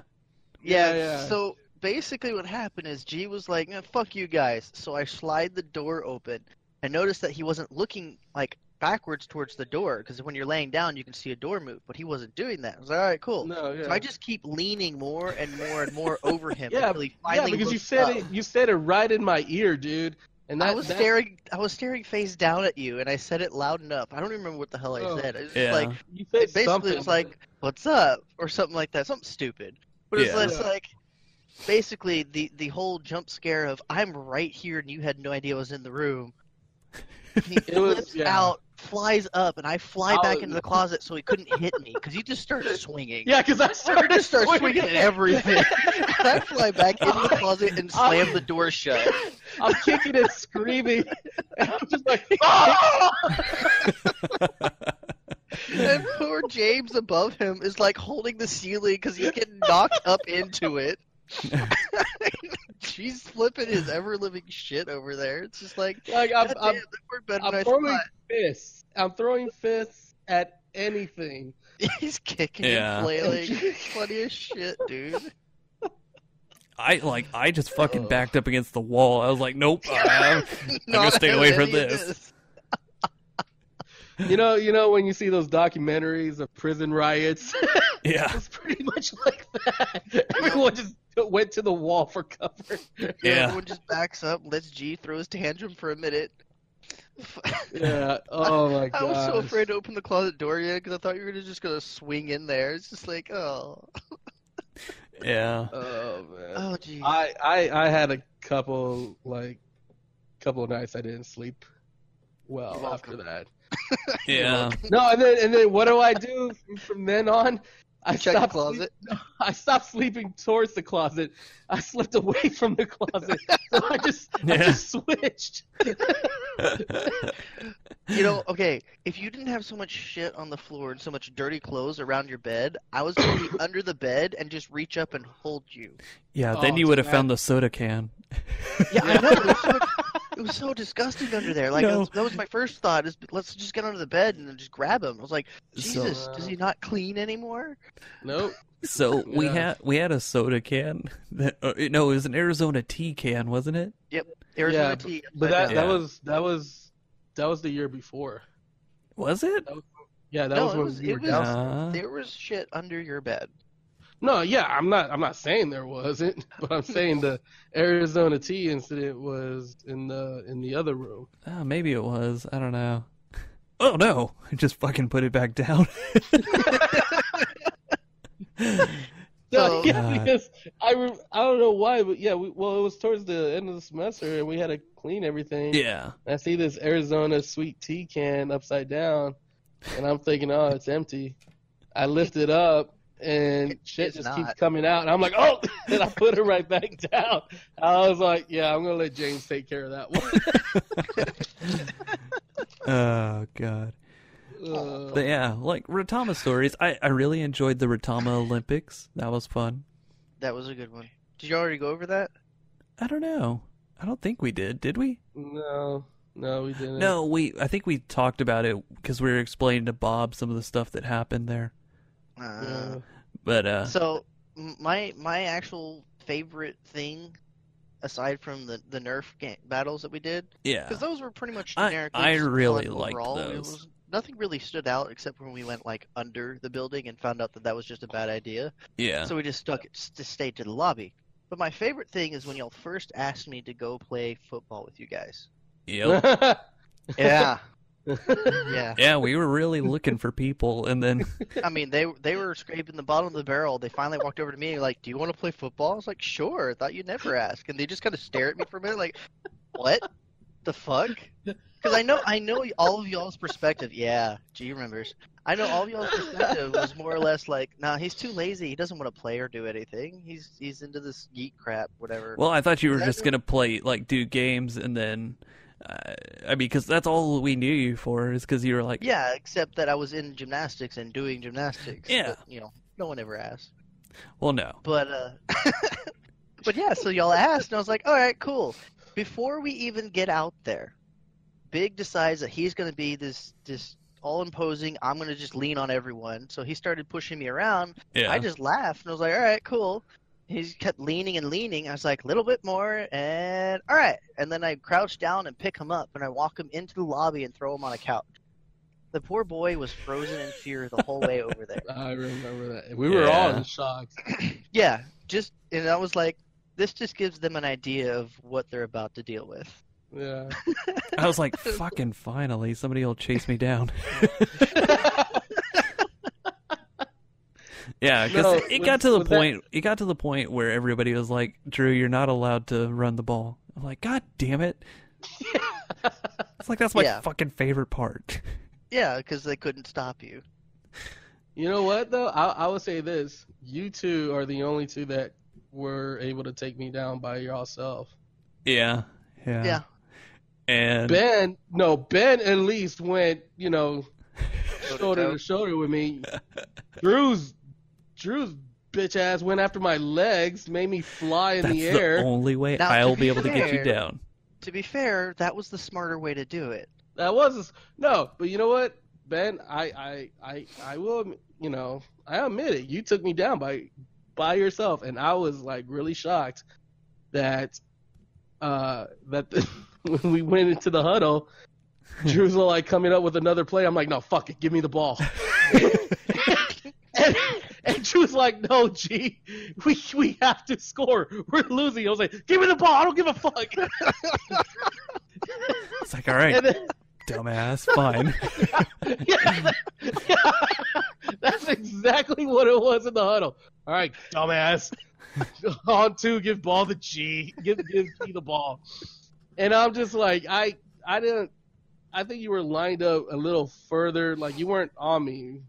Yeah, yeah. So basically, what happened is G was like, "Eh, "Fuck you guys." So I slide the door open. I noticed that he wasn't looking like backwards towards the door because when you're laying down, you can see a door move, but he wasn't doing that. I was like, "All right, cool." No, yeah. So I just keep leaning more and more and more over him Yeah, until he yeah, because you said up. it. You said it right in my ear, dude. And that I was that- staring. I was staring face down at you, and I said it loud enough. I don't remember what the hell I Oh. said. It was Yeah. like You said it basically something. was like, "What's up?" or something like that, something stupid. But it's, Yeah. it's like basically the the whole jump scare of I'm right here and you had no idea I was in the room. He flips yeah. out, flies up, and I fly back into the closet so he couldn't hit me because he just started swinging. Yeah, because I started just start swinging. swinging at everything. I fly back into the closet and slam the door shut. I'm kicking and screaming. And I'm just like, oh! And poor James above him is like holding the ceiling because he's getting knocked up into it. She's flipping his ever living shit over there. It's just like, Like I'm, I'm, damn, that worked I'm than throwing thought. fists. I'm throwing fists at anything. He's kicking Yeah. and flailing. It's funny as shit, dude. I like I just fucking Ugh. backed up against the wall. I was like, nope, I'm, gonna stay away from any of this. You know, you know when you see those documentaries of prison riots, yeah, it's pretty much like that. Everyone just went to the wall for cover. Yeah. Everyone just backs up, lets G throw his tantrum for a minute. Yeah. Oh my god. I was so afraid to open the closet door yet because I thought you were just gonna swing in there. It's just like, oh, yeah. Oh man. oh, geez. I, I I had a couple like couple of nights I didn't sleep well You're after that. Yeah. No, and then and then what do I do from, from then on? I Check the stopped closet. sleep- I stopped sleeping towards the closet. I slipped away from the closet. so I just I just switched. You know, okay, if you didn't have so much shit on the floor and so much dirty clothes around your bed, I was gonna be under the bed and just reach up and hold you. yeah. Oh, Then you would have found the soda can. Yeah, I know. It was, so, it was so disgusting under there. Like No. that's- that was my first thought: is let's just get under the bed and then just grab him. I was like, So- Jesus, does he not clean anymore? Nope. So we Yeah. had we had a soda can. That, uh, no, it was an Arizona tea can, wasn't it? Yep, Arizona Yeah, tea. But that upside that was that was that was the year before. Was it? Yeah, that No, was it when was- we it was- down. Uh, there was shit under your bed. No, yeah, I'm not. I'm not saying there wasn't, but I'm saying the Arizona tea incident was in the in the other room. oh, maybe it was. I don't know. Oh no! I just fucking put it back down. No, So- yeah, because I re- I don't know why, but yeah, we, well, it was towards the end of the semester, and we had to clean everything. yeah. I see this Arizona sweet tea can upside down, and I'm thinking, oh, it's empty. I lift it up, and shit It's just keeps coming out, and I'm like, oh, and I put it right back down. I was like, yeah, I'm gonna let James take care of that one. Oh god. Uh, But yeah, like Retama stories. I I really enjoyed the Retama Olympics. That was fun. That was a good one. Did you already go over that? I don't know. I don't think we did. Did we? no, no, we didn't. No, we. I think we talked about it because we were explaining to Bob some of the stuff that happened there. Uh, But uh, So my my actual favorite thing, aside from the the Nerf game battles that we did, yeah, because those were pretty much I- I really fun liked overall. Those. was- nothing really stood out except when we went like under the building and found out that that was just a bad idea. yeah, So we just stuck it to stay to the lobby. But my favorite thing is when y'all first asked me to go play football with you guys. yep. Yeah. Yeah. yeah. We were really looking for people, and then I mean, they they were scraping the bottom of the barrel. They finally walked over to me like, "Do you want to play football?" I was like, "Sure." I thought you'd never ask, and they just kind of stare at me for a minute, like, "What the fuck?" Because I know I know all of y'all's perspective. Yeah, G remembers. I know all of y'all's perspective was more or less like, "Nah, he's too lazy. He doesn't want to play or do anything. He's he's into this geek crap, whatever." well, I thought you were just gonna play like do games, and then uh, I mean, because that's all we knew you for is because you were like, yeah, except that I was in gymnastics and doing gymnastics. Yeah. but, you know, no one ever asked. well, no, But uh But yeah, so y'all asked and I was like, "All right, cool." Before we even get out there, Big decides that he's going to be this this all imposing, I'm going to just lean on everyone. So he started pushing me around. yeah, I just laughed and I was like, "All right, cool." He kept leaning and leaning. I was like, a little bit more, and all right. And then I crouch down and pick him up, and I walk him into the lobby and throw him on a couch. The poor boy was frozen in fear the whole way over there. I remember that. We were all Yeah. in shock. Yeah, just and I was like, this just gives them an idea of what they're about to deal with. Yeah. I was like, fucking finally, somebody will chase me down. Yeah, because No, it was- got to the was that- point. It got to the point where everybody was like, "Drew, you're not allowed to run the ball." I'm like, "God damn it!" It's like that's my Yeah. fucking favorite part. Yeah, because they couldn't stop you. You know what though? I I would say this: you two are the only two that were able to take me down by yourself. yeah, yeah, Yeah. And Ben, no, Ben at least went, you know, shoulder to shoulder with me. Drew's Drew's bitch ass went after my legs, made me fly in that's the the, air. only way Now, I'll be be able to get you down. To be fair, that was the smarter way to do it. That was no, but you know what, Ben? I I I I will, you know, I admit it. You took me down by by yourself, and I was like really shocked that uh that the, when we went into the huddle, Drew's like coming up with another play. I'm like, no, fuck it, give me the ball. and, she was like, no, G, we we have to score. We're losing. I was like, give me the ball. I don't give a fuck. It's like, all right, and then, dumbass, fine. yeah, yeah, that's exactly what it was in the huddle. All right, dumbass. On two, give ball to G. Give give G the ball. And I'm just like, I I didn't. I think you were lined up a little further. Like you weren't on me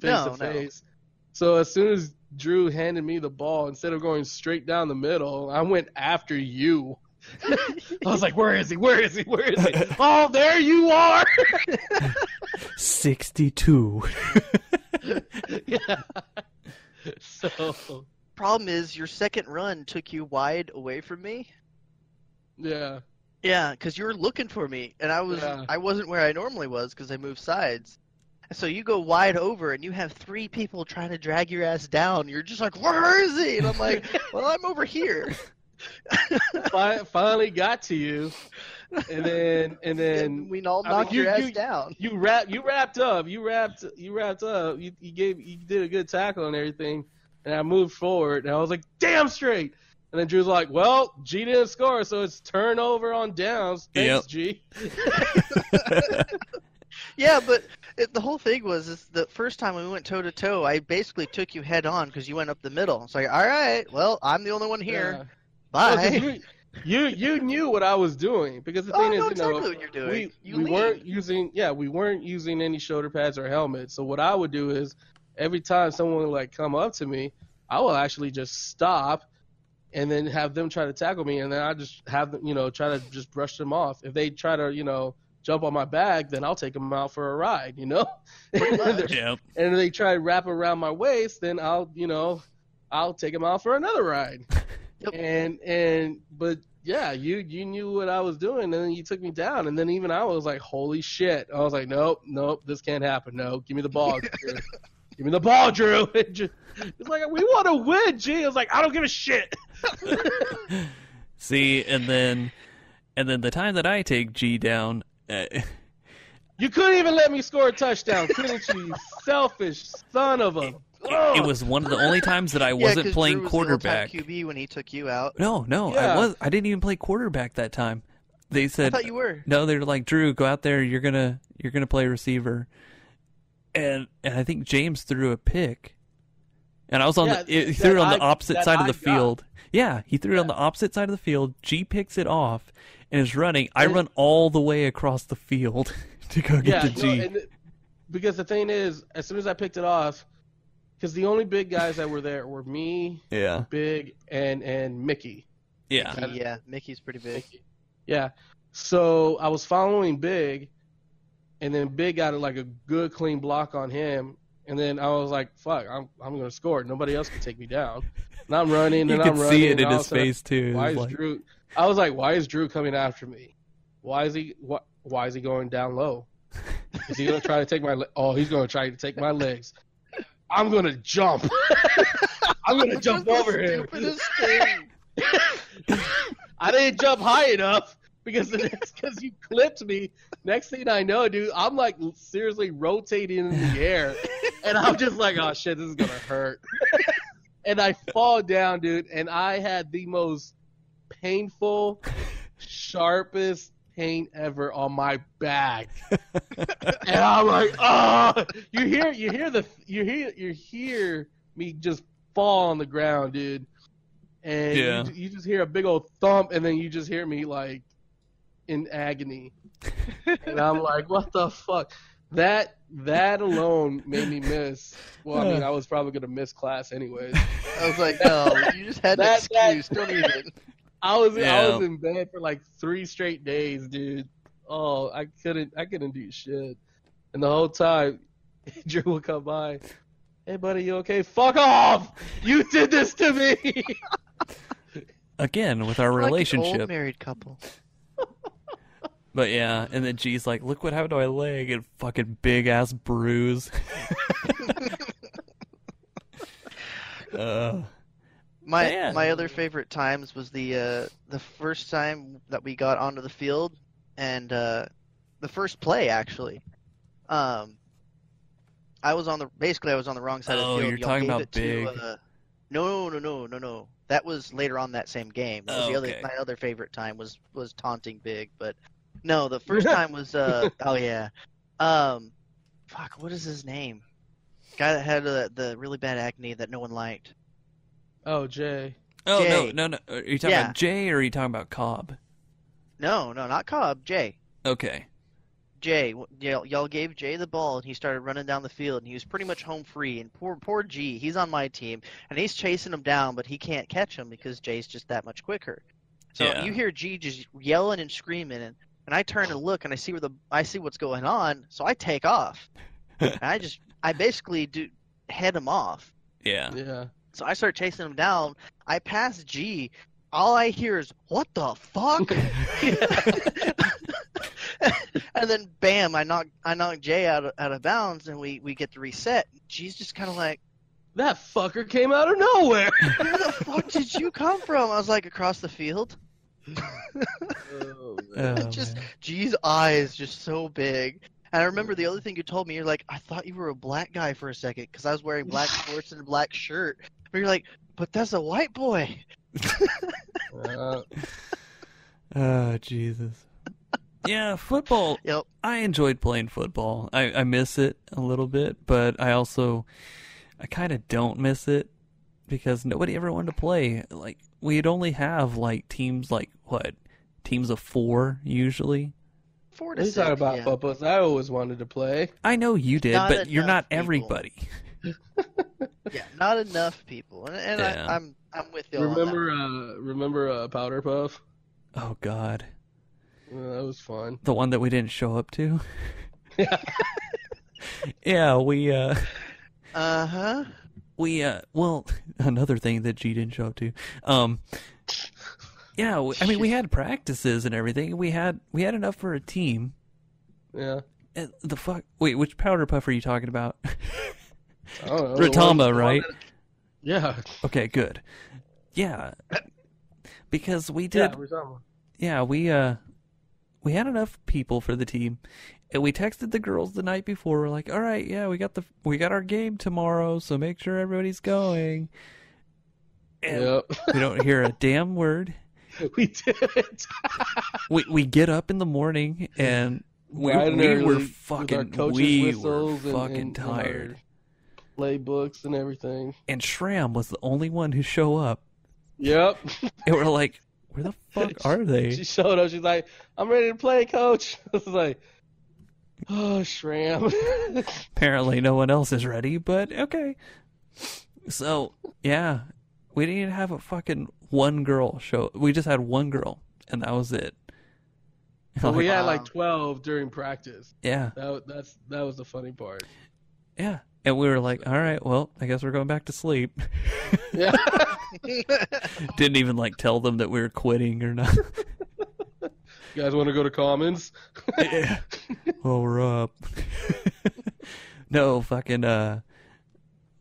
face No, to face. no. Face. So as soon as Drew handed me the ball, instead of going straight down the middle, I went after you. I was like, "Where is he? Where is he? Where is he? oh, there you are!" Sixty-two. yeah. So Problem is, your second run took you wide away from me. yeah, Yeah, because you were looking for me, and I was Yeah. I wasn't where I normally was because I moved sides. And so you go wide over, and you have three people trying to drag your ass down. You're just like, "Where is he?" And I'm like, "Well, I'm over here." Finally got to you, and then and And then we all I mean, knocked you- your ass you- down. you wrap you wrapped up. You wrapped you wrapped up. You, you gave you did a good tackle and everything. And I moved forward, and I was like, "Damn straight." And then Drew's like, "Well, G didn't score, so it's turnover on downs. Thanks, Yep. G." Yeah, but it, the whole thing was is the first time we went toe to toe, I basically took you head on because you went up the middle. It's like, all right, well, I'm the only one here. Yeah. Bye. You, you you knew what I was doing because the oh, thing know is, you know, exactly what you're doing. we, you we weren't using yeah we weren't using any shoulder pads or helmets so what i would do is every time someone would like come up to me i will actually just stop and then have them try to tackle me and then i just have them you know try to just brush them off if they try to you know jump on my back then i'll take them out for a ride you know? Pretty. Yep. and if they try to wrap around my waist then i'll you know i'll take them out for another ride. Yep. and and but yeah you you knew what i was doing and then you took me down and then even i was like holy shit. I was like nope nope this can't happen. No give me the ball give me the ball drew. It's like we want to win g. I was like i don't give a shit. See, and then, and then the time that I take G down, uh, you couldn't even let me score a touchdown couldn't you you selfish son of a it, it was one of the only times that I Yeah, wasn't 'cause playing Drew was quarterback. QB when he took you out. No, no, Yeah. I was. I didn't even play quarterback that time. They I said thought you were. no. They're like Drew, go out there. You're gonna you're gonna play receiver, and and I think James threw a pick, and I was on Yeah, the he threw it on the opposite that side of the got. field. Yeah, he threw it on the opposite side of the field. G picks it off and is running. I And- run all the way across the field to go get yeah, to no, G. and, because the thing is, as soon as I picked it off, because the only big guys that were there were me, yeah, Big, and and Mickey. yeah, Mickey, yeah, Mickey's pretty big. Yeah. So I was following Big, and then Big got like a good clean block on him, and then I was like, "Fuck, I'm I'm gonna score. Nobody else can take me down." And I'm running, you and could I'm running. see it in his face too. Why It is was like- Drew? I was like, "Why is Drew coming after me? Why is he what? Why is he going down low? Is he gonna try to take my? Le- oh, he's gonna try to take my legs." I'm gonna jump. I'm gonna jump over him. I didn't jump high enough because because you clipped me. Next thing I know, dude, I'm like seriously rotating in the air, and I'm just like, oh shit, this is gonna hurt. and I fall down, dude, and I had the most painful, sharpest pain ever on my back. and I'm like, oh, you hear, you hear the, you hear, you hear me just fall on the ground, dude. And Yeah. you, you just hear a big old thump, and then you just hear me like in agony, and I'm like, what the fuck? That that alone made me miss. Well, I mean, I uh. was probably gonna miss class anyways. I was like, no, oh, you just had an That- that- excuse. Don't even. I was I was in bed for like three straight days, dude. Oh, I couldn't I couldn't do shit. And the whole time, Drew would come by. Hey, buddy, you okay? Fuck off! You did this to me. Again, with our Like an old relationship. married couple. But yeah, and then G's like, look what happened to my leg and fucking big ass bruise. uh, My Man. my other favorite times was the uh, the first time that we got onto the field and uh, the first play actually. Um, I was on the basically I was on the wrong side Oh, of the field. Oh, you're Y'all talking gave about it to, big. uh, no, no, no, no, no. That was later on that same game. That was Oh, the other okay. my other favorite time was was taunting big, but no, the first time was uh oh yeah. Um fuck, what is his name? Guy that had uh, the really bad acne that no one liked. Oh, Jay. oh Jay. no, no, no. Are you talking Yeah. about Jay or are you talking about Cobb? No, no, not Cobb, Jay. Okay. Jay, y'all, y'all gave Jay the ball, and he started running down the field, and he was pretty much home free. And poor, poor G, he's on my team, and he's chasing him down, but he can't catch him because Jay's just that much quicker. So Yeah. you hear G just yelling and screaming, and, and I turn and look, and I see where the I see what's going on, so I take off. and I just, I basically do head him off. Yeah. Yeah. So I start chasing him down. I pass G. All I hear is "What the fuck?" and then bam, I knock I knock Jay out of, out of bounds, and we we get the reset. G's just kind of like, That fucker came out of nowhere. "Where the fuck did you come from?" I was like, "Across the field." oh, Oh, just man. G's eyes just so big. And I remember the other thing you told me, you're like, I thought you were a black guy for a second because I was wearing black shorts and a black shirt. But you're like, but that's a white boy. Uh, Oh Jesus. Yeah, football. Yep. I enjoyed playing football. I, I miss it a little bit, but I also I kind of don't miss it because nobody ever wanted to play. Like we'd only have like teams like what teams of four usually. Four to are you six. talking about, yeah. Puppus? I always wanted to play. I know you did, Not but you're not people. everybody. Yeah, not enough people, and, and Yeah. I, I'm I'm with you. on that. Remember, uh, remember uh, Powder Puff? Oh God, that was fun. the one that we didn't show up to. Yeah. Yeah, we uh Uh huh. we uh well another thing that G didn't show up to. Um yeah, we, I mean we had practices and everything. We had we had enough for a team. Yeah. And the fuck Wait, which powder puff are you talking about? I don't know. the Retama, one- the one right? that- Yeah. okay, good. Yeah. Because we Yeah, did Retama. yeah, we uh we had enough people for the team. And we texted the girls the night before. We're like, "All right, yeah, we got the we got our game tomorrow, so make sure everybody's going." And Yep. we don't hear a damn word. we did. We we get up in the morning and we, we were fucking we were whistles and- fucking and- and Playbooks and everything. And Shram was the only one who show up. Yep. And we're like, "Where the fuck are they? She showed up. She's like, "I'm ready to play, coach." I was like, "Oh, Shram." Apparently, no one else is ready, but okay. So yeah, we didn't even have a fucking one girl show. We just had one girl, and that was it. But we had Wow. like 12 during practice. yeah, That that's that was the funny part. yeah, and we were like, "All right, well, I guess we're going back to sleep." Yeah. Didn't even like tell them that we were quitting or not. you guys want to go to Commons? yeah. Well, we're up. no, fucking uh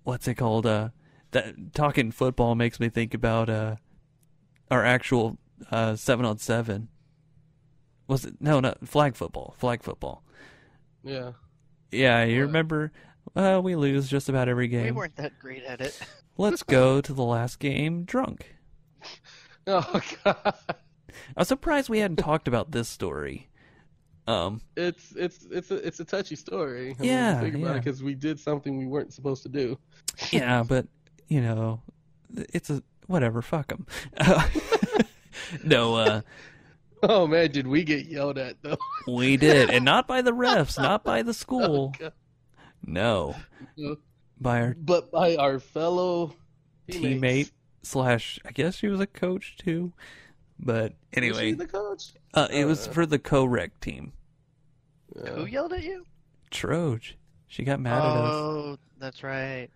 what's it called? Uh, that talking football makes me think about uh, our actual uh seven on seven. Was it no, not flag football? Flag football. Yeah. Yeah, you What? remember? Uh, we lose just about every game. We weren't that great at it. Let's go to the last game drunk. Oh god. I'm surprised we hadn't talked about this story. Um, It's it's it's a it's a touchy story. I Yeah, mean, think about yeah. it because we did something we weren't supposed to do. yeah, but you know, it's a whatever. Fuck them. no, uh, Oh man, did we get yelled at though? we did, and not by the refs, not by the Oh, school. God. No, No. by our But by our fellow teammate slash. I guess she was a coach too. But Was anyway, she the coach? uh, it was Uh, for the co-rec team. Who yelled at you? Troj. She got mad at us. Oh, that's right.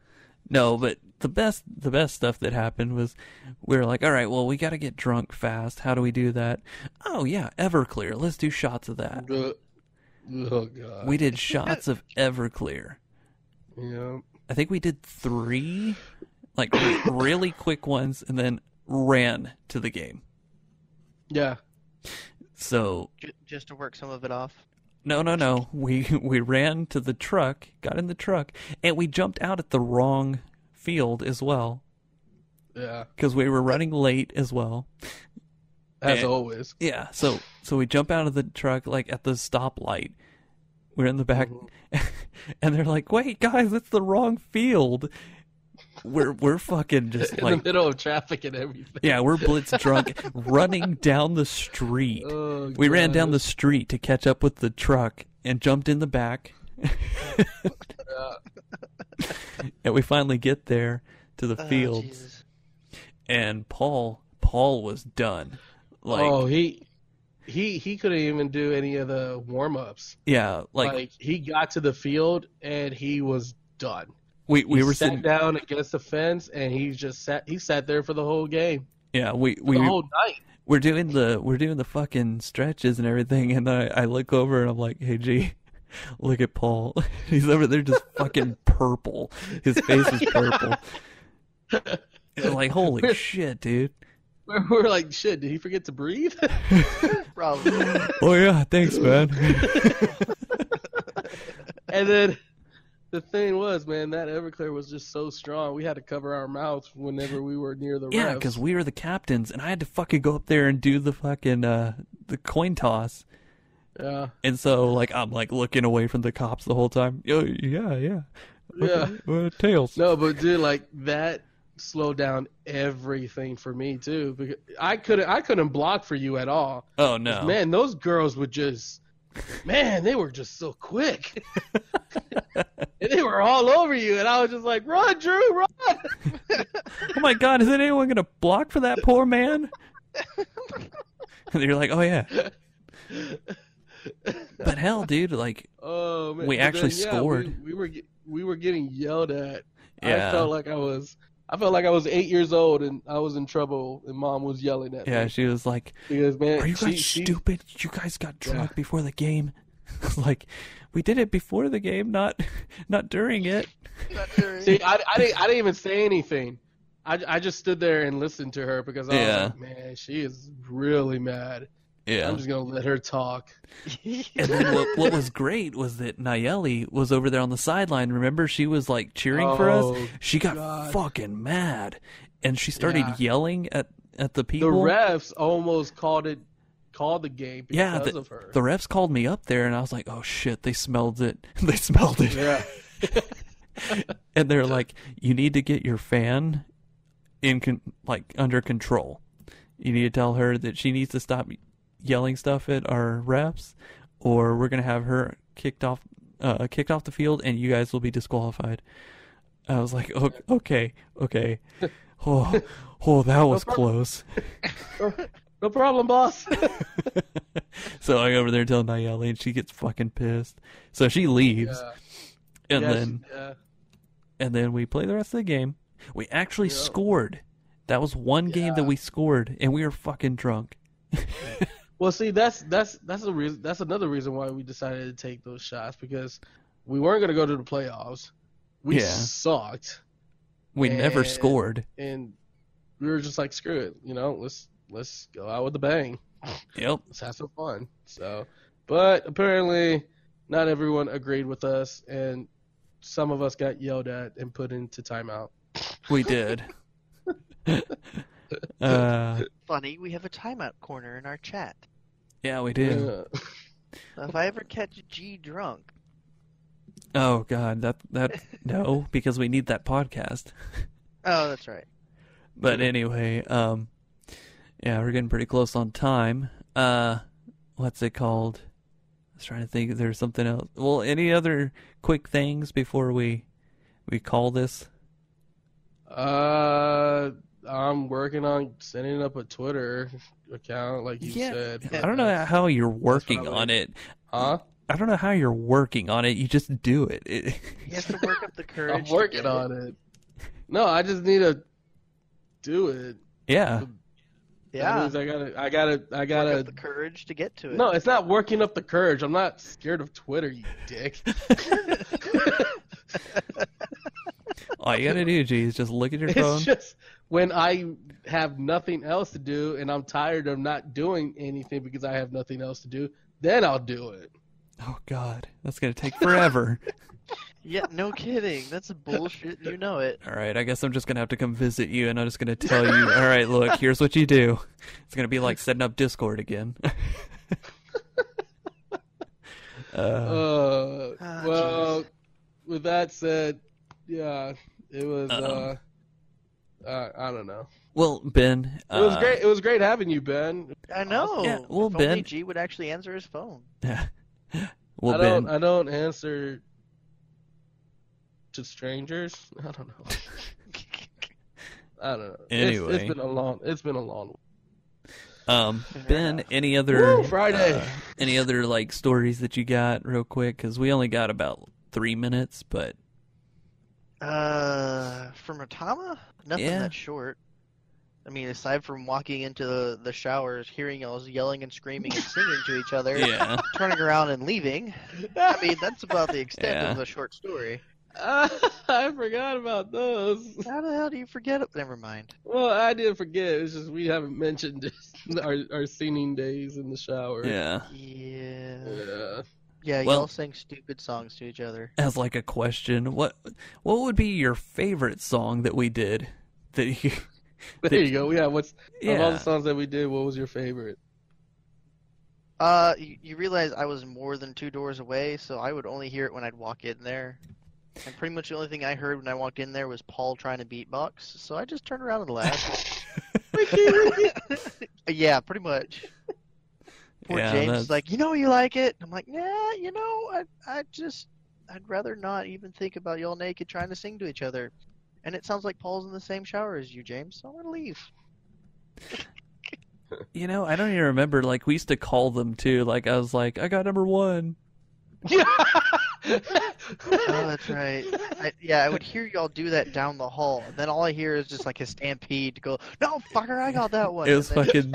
No, but the best the best stuff that happened was we were like, all right, well, we got to get drunk fast. How do we do that? Oh yeah, Everclear. Let's do shots of that. Oh god. We did shots of Everclear. Yeah. I think we did three, like really quick ones, and then ran to the game. Yeah. So J- just to work some of it off. no, no, no. We we ran to the truck, got in the truck, and we jumped out at the wrong field as well Yeah. because we were running late as well. As And- always. Yeah, so so we jump out of the truck like at the stoplight. We're in the back, mm-hmm. and they're like, "Wait, guys, it's the wrong field." We're we're fucking just In like, the middle of traffic and everything. yeah, we're blitz drunk, running down the street. Oh, We ran down the street to catch up with the truck and jumped in the back. and we finally get there to the Oh, field, Jesus. and Paul Paul was done. Like, oh, he he he couldn't even do any of the warm ups. yeah, Like, like, he got to the field and he was done. we we he were sat sitting. down against the fence and he just sat. He sat there for the whole game, Yeah, we the we whole night. we're doing the we're doing the fucking stretches and everything, and I I look over and I'm like, hey G, look at Paul. He's over there just fucking purple. His face is purple. Like, holy shit, dude. We're, we're like, shit. Did he forget to breathe? Probably. Oh yeah, thanks, man. and then the thing was, man, that Everclear was just so strong. We had to cover our mouths whenever we were near the yeah, because we were the captains, and I had to fucking go up there and do the fucking uh the coin toss. yeah, And so like I'm like looking away from the cops the whole time. Yo, yeah, yeah. yeah. Uh, tails. No, but dude, like that slowed down everything for me too. Because I couldn't, I couldn't block for you at all. Oh no. Man, those girls would just, man, they were just so quick, and they were all over you, and I was just like, run, Drew, run. oh my god, is anyone gonna block for that poor man? and you're like, oh yeah. But hell, dude, like, Oh man, We But then, actually yeah, scored. We, we were we were getting yelled at. Yeah. I felt like I was. I felt like I was eight years old and I was in trouble, and mom was yelling at me. yeah, she was like, because man, "Are you she, guys she- stupid? You guys got drunk Yeah. before the game." like, we did it before the game, not not during it. Not during- See, I, I didn't. I didn't even say anything. I, I just stood there and listened to her because I Yeah. was like, man, she is really mad. Yeah. I'm just gonna let her talk. And then what, what was great was that Nayeli was over there on the sideline. Remember, she was like cheering for us. Oh, She got God. fucking mad, and she started Yeah. yelling at at the people. The refs almost called it, called the game because yeah, the, of her. the refs called me up there, and I was like, "Oh shit!" They smelled it. they smelled it, yeah. and they're like, "You need to get your fan in con- like under control. You need to tell her that she needs to stop yelling stuff at our refs, or we're gonna have her kicked off, uh, kicked off the field, and you guys will be disqualified." I was like, "O- "Okay, okay." Oh, oh, that was problem. close. No problem, boss. so I go over there and tell Nayeli, and she gets fucking pissed. So she leaves, Yeah. and Yeah, then she- yeah. and then we play the rest of the game. We actually scored. That was one game that we scored, and we were fucking drunk. Well, see, that's that's that's a reason. That's another reason why we decided to take those shots because we weren't going to go to the playoffs. We Yeah. sucked. We never scored. and we were just like, screw it, you know, let's let's go out with a bang. Yep. Let's have some fun. So, but apparently, not everyone agreed with us, and some of us got yelled at and put into timeout. We did. uh, Funny, we have a timeout corner in our chat. yeah, we do. Yeah. If I ever catch G drunk, Oh God, that that no, because we need that podcast. oh, that's right. But anyway, um, yeah, we're getting pretty close on time. Uh, what's it called? I was trying to think if there's something else. Well, any other quick things before we we call this? Uh, I'm working on setting up a Twitter account, like you Yeah, said. I don't know how you're working what on it. Huh? I don't know how you're working on it. You just do it. it He has to work up the courage. I'm working on it. No, I just need to do it. yeah. That Yeah, I gotta, I gotta, I gotta. up the courage to get to it. No, it's not working up the courage. I'm not scared of Twitter, you dick. All you gotta do, G, is just look at your phone. It's just when I have nothing else to do and I'm tired of not doing anything because I have nothing else to do, then I'll do it. Oh God, that's gonna take forever. Yeah, no kidding. That's bullshit. You know it. All right, I guess I'm just gonna have to come visit you, and I'm just gonna tell you. All right, look, here's what you do. It's gonna be like setting up Discord again. uh, Uh, Ah, well, with that said, yeah, it was. Uh-oh. Uh, uh, I don't know. well, Ben, It was uh, great. It was great having you, Ben. I know. Yeah, well, if only Ben- G would actually answer his phone. Yeah. well, I don't. I don't answer to strangers. I don't know. I don't know. It's- Anyway. it's been a long. It's been a long. um, Fair Ben, any other Woo, Friday. uh, any other like stories that you got, real quick? Because we only got about three minutes, but Uh, from Retama, nothing Yeah. that short. I mean, aside from walking into the, the showers, hearing y'all yelling and screaming and singing to each other, yeah, turning around and leaving. I mean, that's about the extent Yeah. of the short story. I forgot about those. How the hell do you forget it? Never mind. Well, I didn't forget. It's just we haven't mentioned our our singing days in the shower. yeah. Yeah. Yeah. Yeah, Well- y'all sang stupid songs to each other. As like a question, what what would be your favorite song that we did? That you, There you go. Yeah. What's of all the songs that we did? What was your favorite? Uh, you, you realize I was more than two doors away, so I would only hear it when I'd walk in there. And pretty much the only thing I heard when I walked in there was Paul trying to beatbox, so I just turned around and laughed. yeah, pretty much. Poor Yeah, James that's- is like, you know you like it. I'm like, yeah, you know, I, I just, I'd rather not even think about y'all naked trying to sing to each other. And it sounds like Paul's in the same shower as you, James. So I'm gonna leave. You know, I don't even remember. Like we used to call them too. Like I was like, I got number one. Oh, that's right. I, yeah, I would hear y'all do that down the hall, and then all I hear is just like a stampede to go, "No, fucker, I got that one." It was then fucking,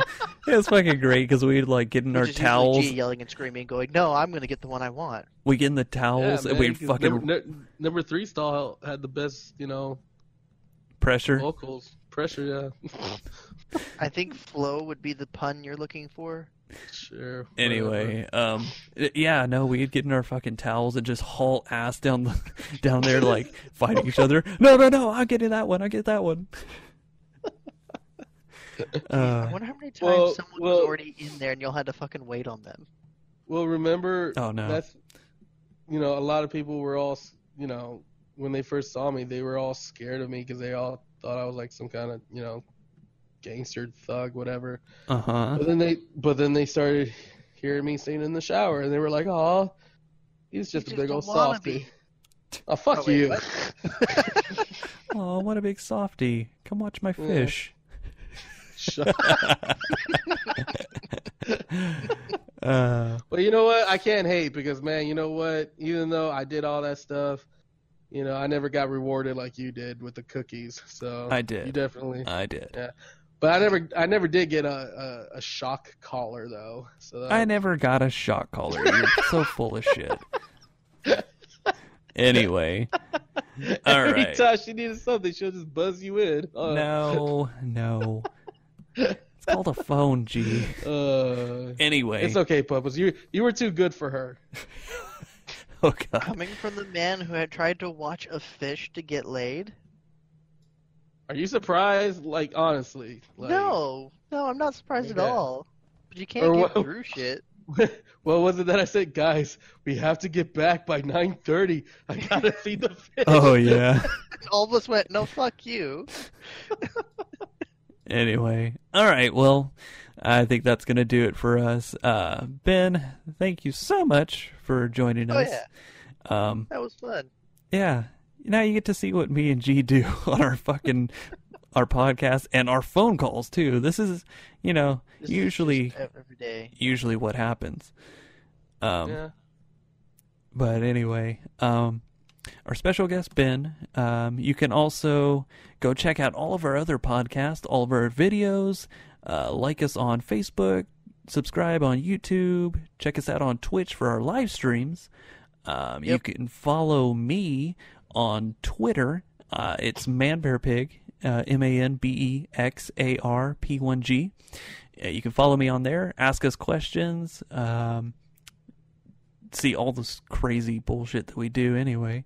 it was fucking great because we'd like get in our which is towels. G yelling and screaming, going, "No, I'm gonna get the one I want." We get in the towels Yeah, and we'd 'cause fucking number, number three stall had the best, you know, pressure. vocals pressure. Yeah, I think flow would be the pun you're looking for. Sure. whatever. Anyway, um, yeah, no, we'd get in our fucking towels and just haul ass down the down there like fighting each other. No, no, no, I'll get in that one. I get that one. I Uh, wonder how many times well, someone well- was already in there and y'all had to fucking wait on them. Well, remember. Oh, no. That's, you know, a lot of people were all, you know, when they first saw me, they were all scared of me because they all thought I was like some kind of, you know, gangster thug, whatever. uh huh. But then they, but then they started hearing me singing in the shower, and they were like, "Oh, he's just He's a big just old a softy." Oh, fuck Oh, wait, you. what? Oh, what a big softy! Come watch my Yeah. fish. Shut uh, Well, you know what? I can't hate because, man, you know what? Even though I did all that stuff, you know, I never got rewarded like you did with the cookies. So I did. You definitely. I did. But I never, I never did get a, a, a shock collar though. So that, I never got a shock collar. You're so full of shit. Anyway, All Every right. time she needed something, she'll just buzz you in. Uh, No, no. It's called a phone, G. Uh, Anyway. it's okay, Puppets. You you were too good for her. Oh god. Coming from the man who had tried to watch a fish to get laid? Are you surprised? Like honestly, like, no, no, I'm not surprised at all. But you can't Or get what- through shit. what was it that I said, guys? We have to get back by nine thirty. I gotta see the fish. Oh yeah. And all of us went, no, fuck you. anyway. All right. Well, I think that's going to do it for us. Uh Ben, thank you so much for joining Oh us. yeah, Um that was fun. yeah. Now you get to see what me and G do on our fucking our podcast and our phone calls too. This is, you know, This usually every day. usually what happens. Um Yeah. But anyway, um, our special guest Ben. Um, you can also go check out all of our other podcasts, all of our videos. Uh, like us on Facebook, subscribe on YouTube, check us out on Twitch for our live streams. Um, You can follow me on Twitter. Uh, it's ManBearPig, uh, M A N B E X A R P 1 G. Uh, You can follow me on there, ask us questions. Um, see all this crazy bullshit that we do anyway.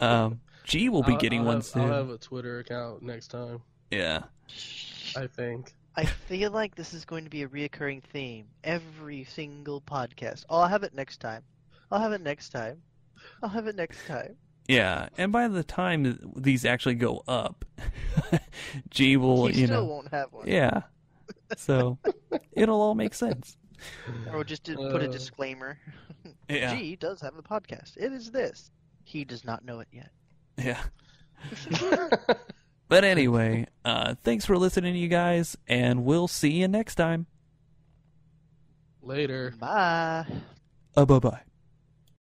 Um, G will be I'll- getting I'll one have, soon. I'll have a Twitter account next time. Yeah. I think. I feel like this is going to be a reoccurring theme every single podcast. Oh, I'll have it next time. I'll have it next time. I'll have it next time. Yeah. And by the time these actually go up, G will, he you still know. won't have one. Yeah. So it'll all make sense. Or just to put a Uh. disclaimer. Yeah. G does have a podcast. It is this. He does not know it yet. Yeah. But anyway, uh, thanks for listening, you guys, and we'll see you next time. Later. Bye. Uh, bye bye.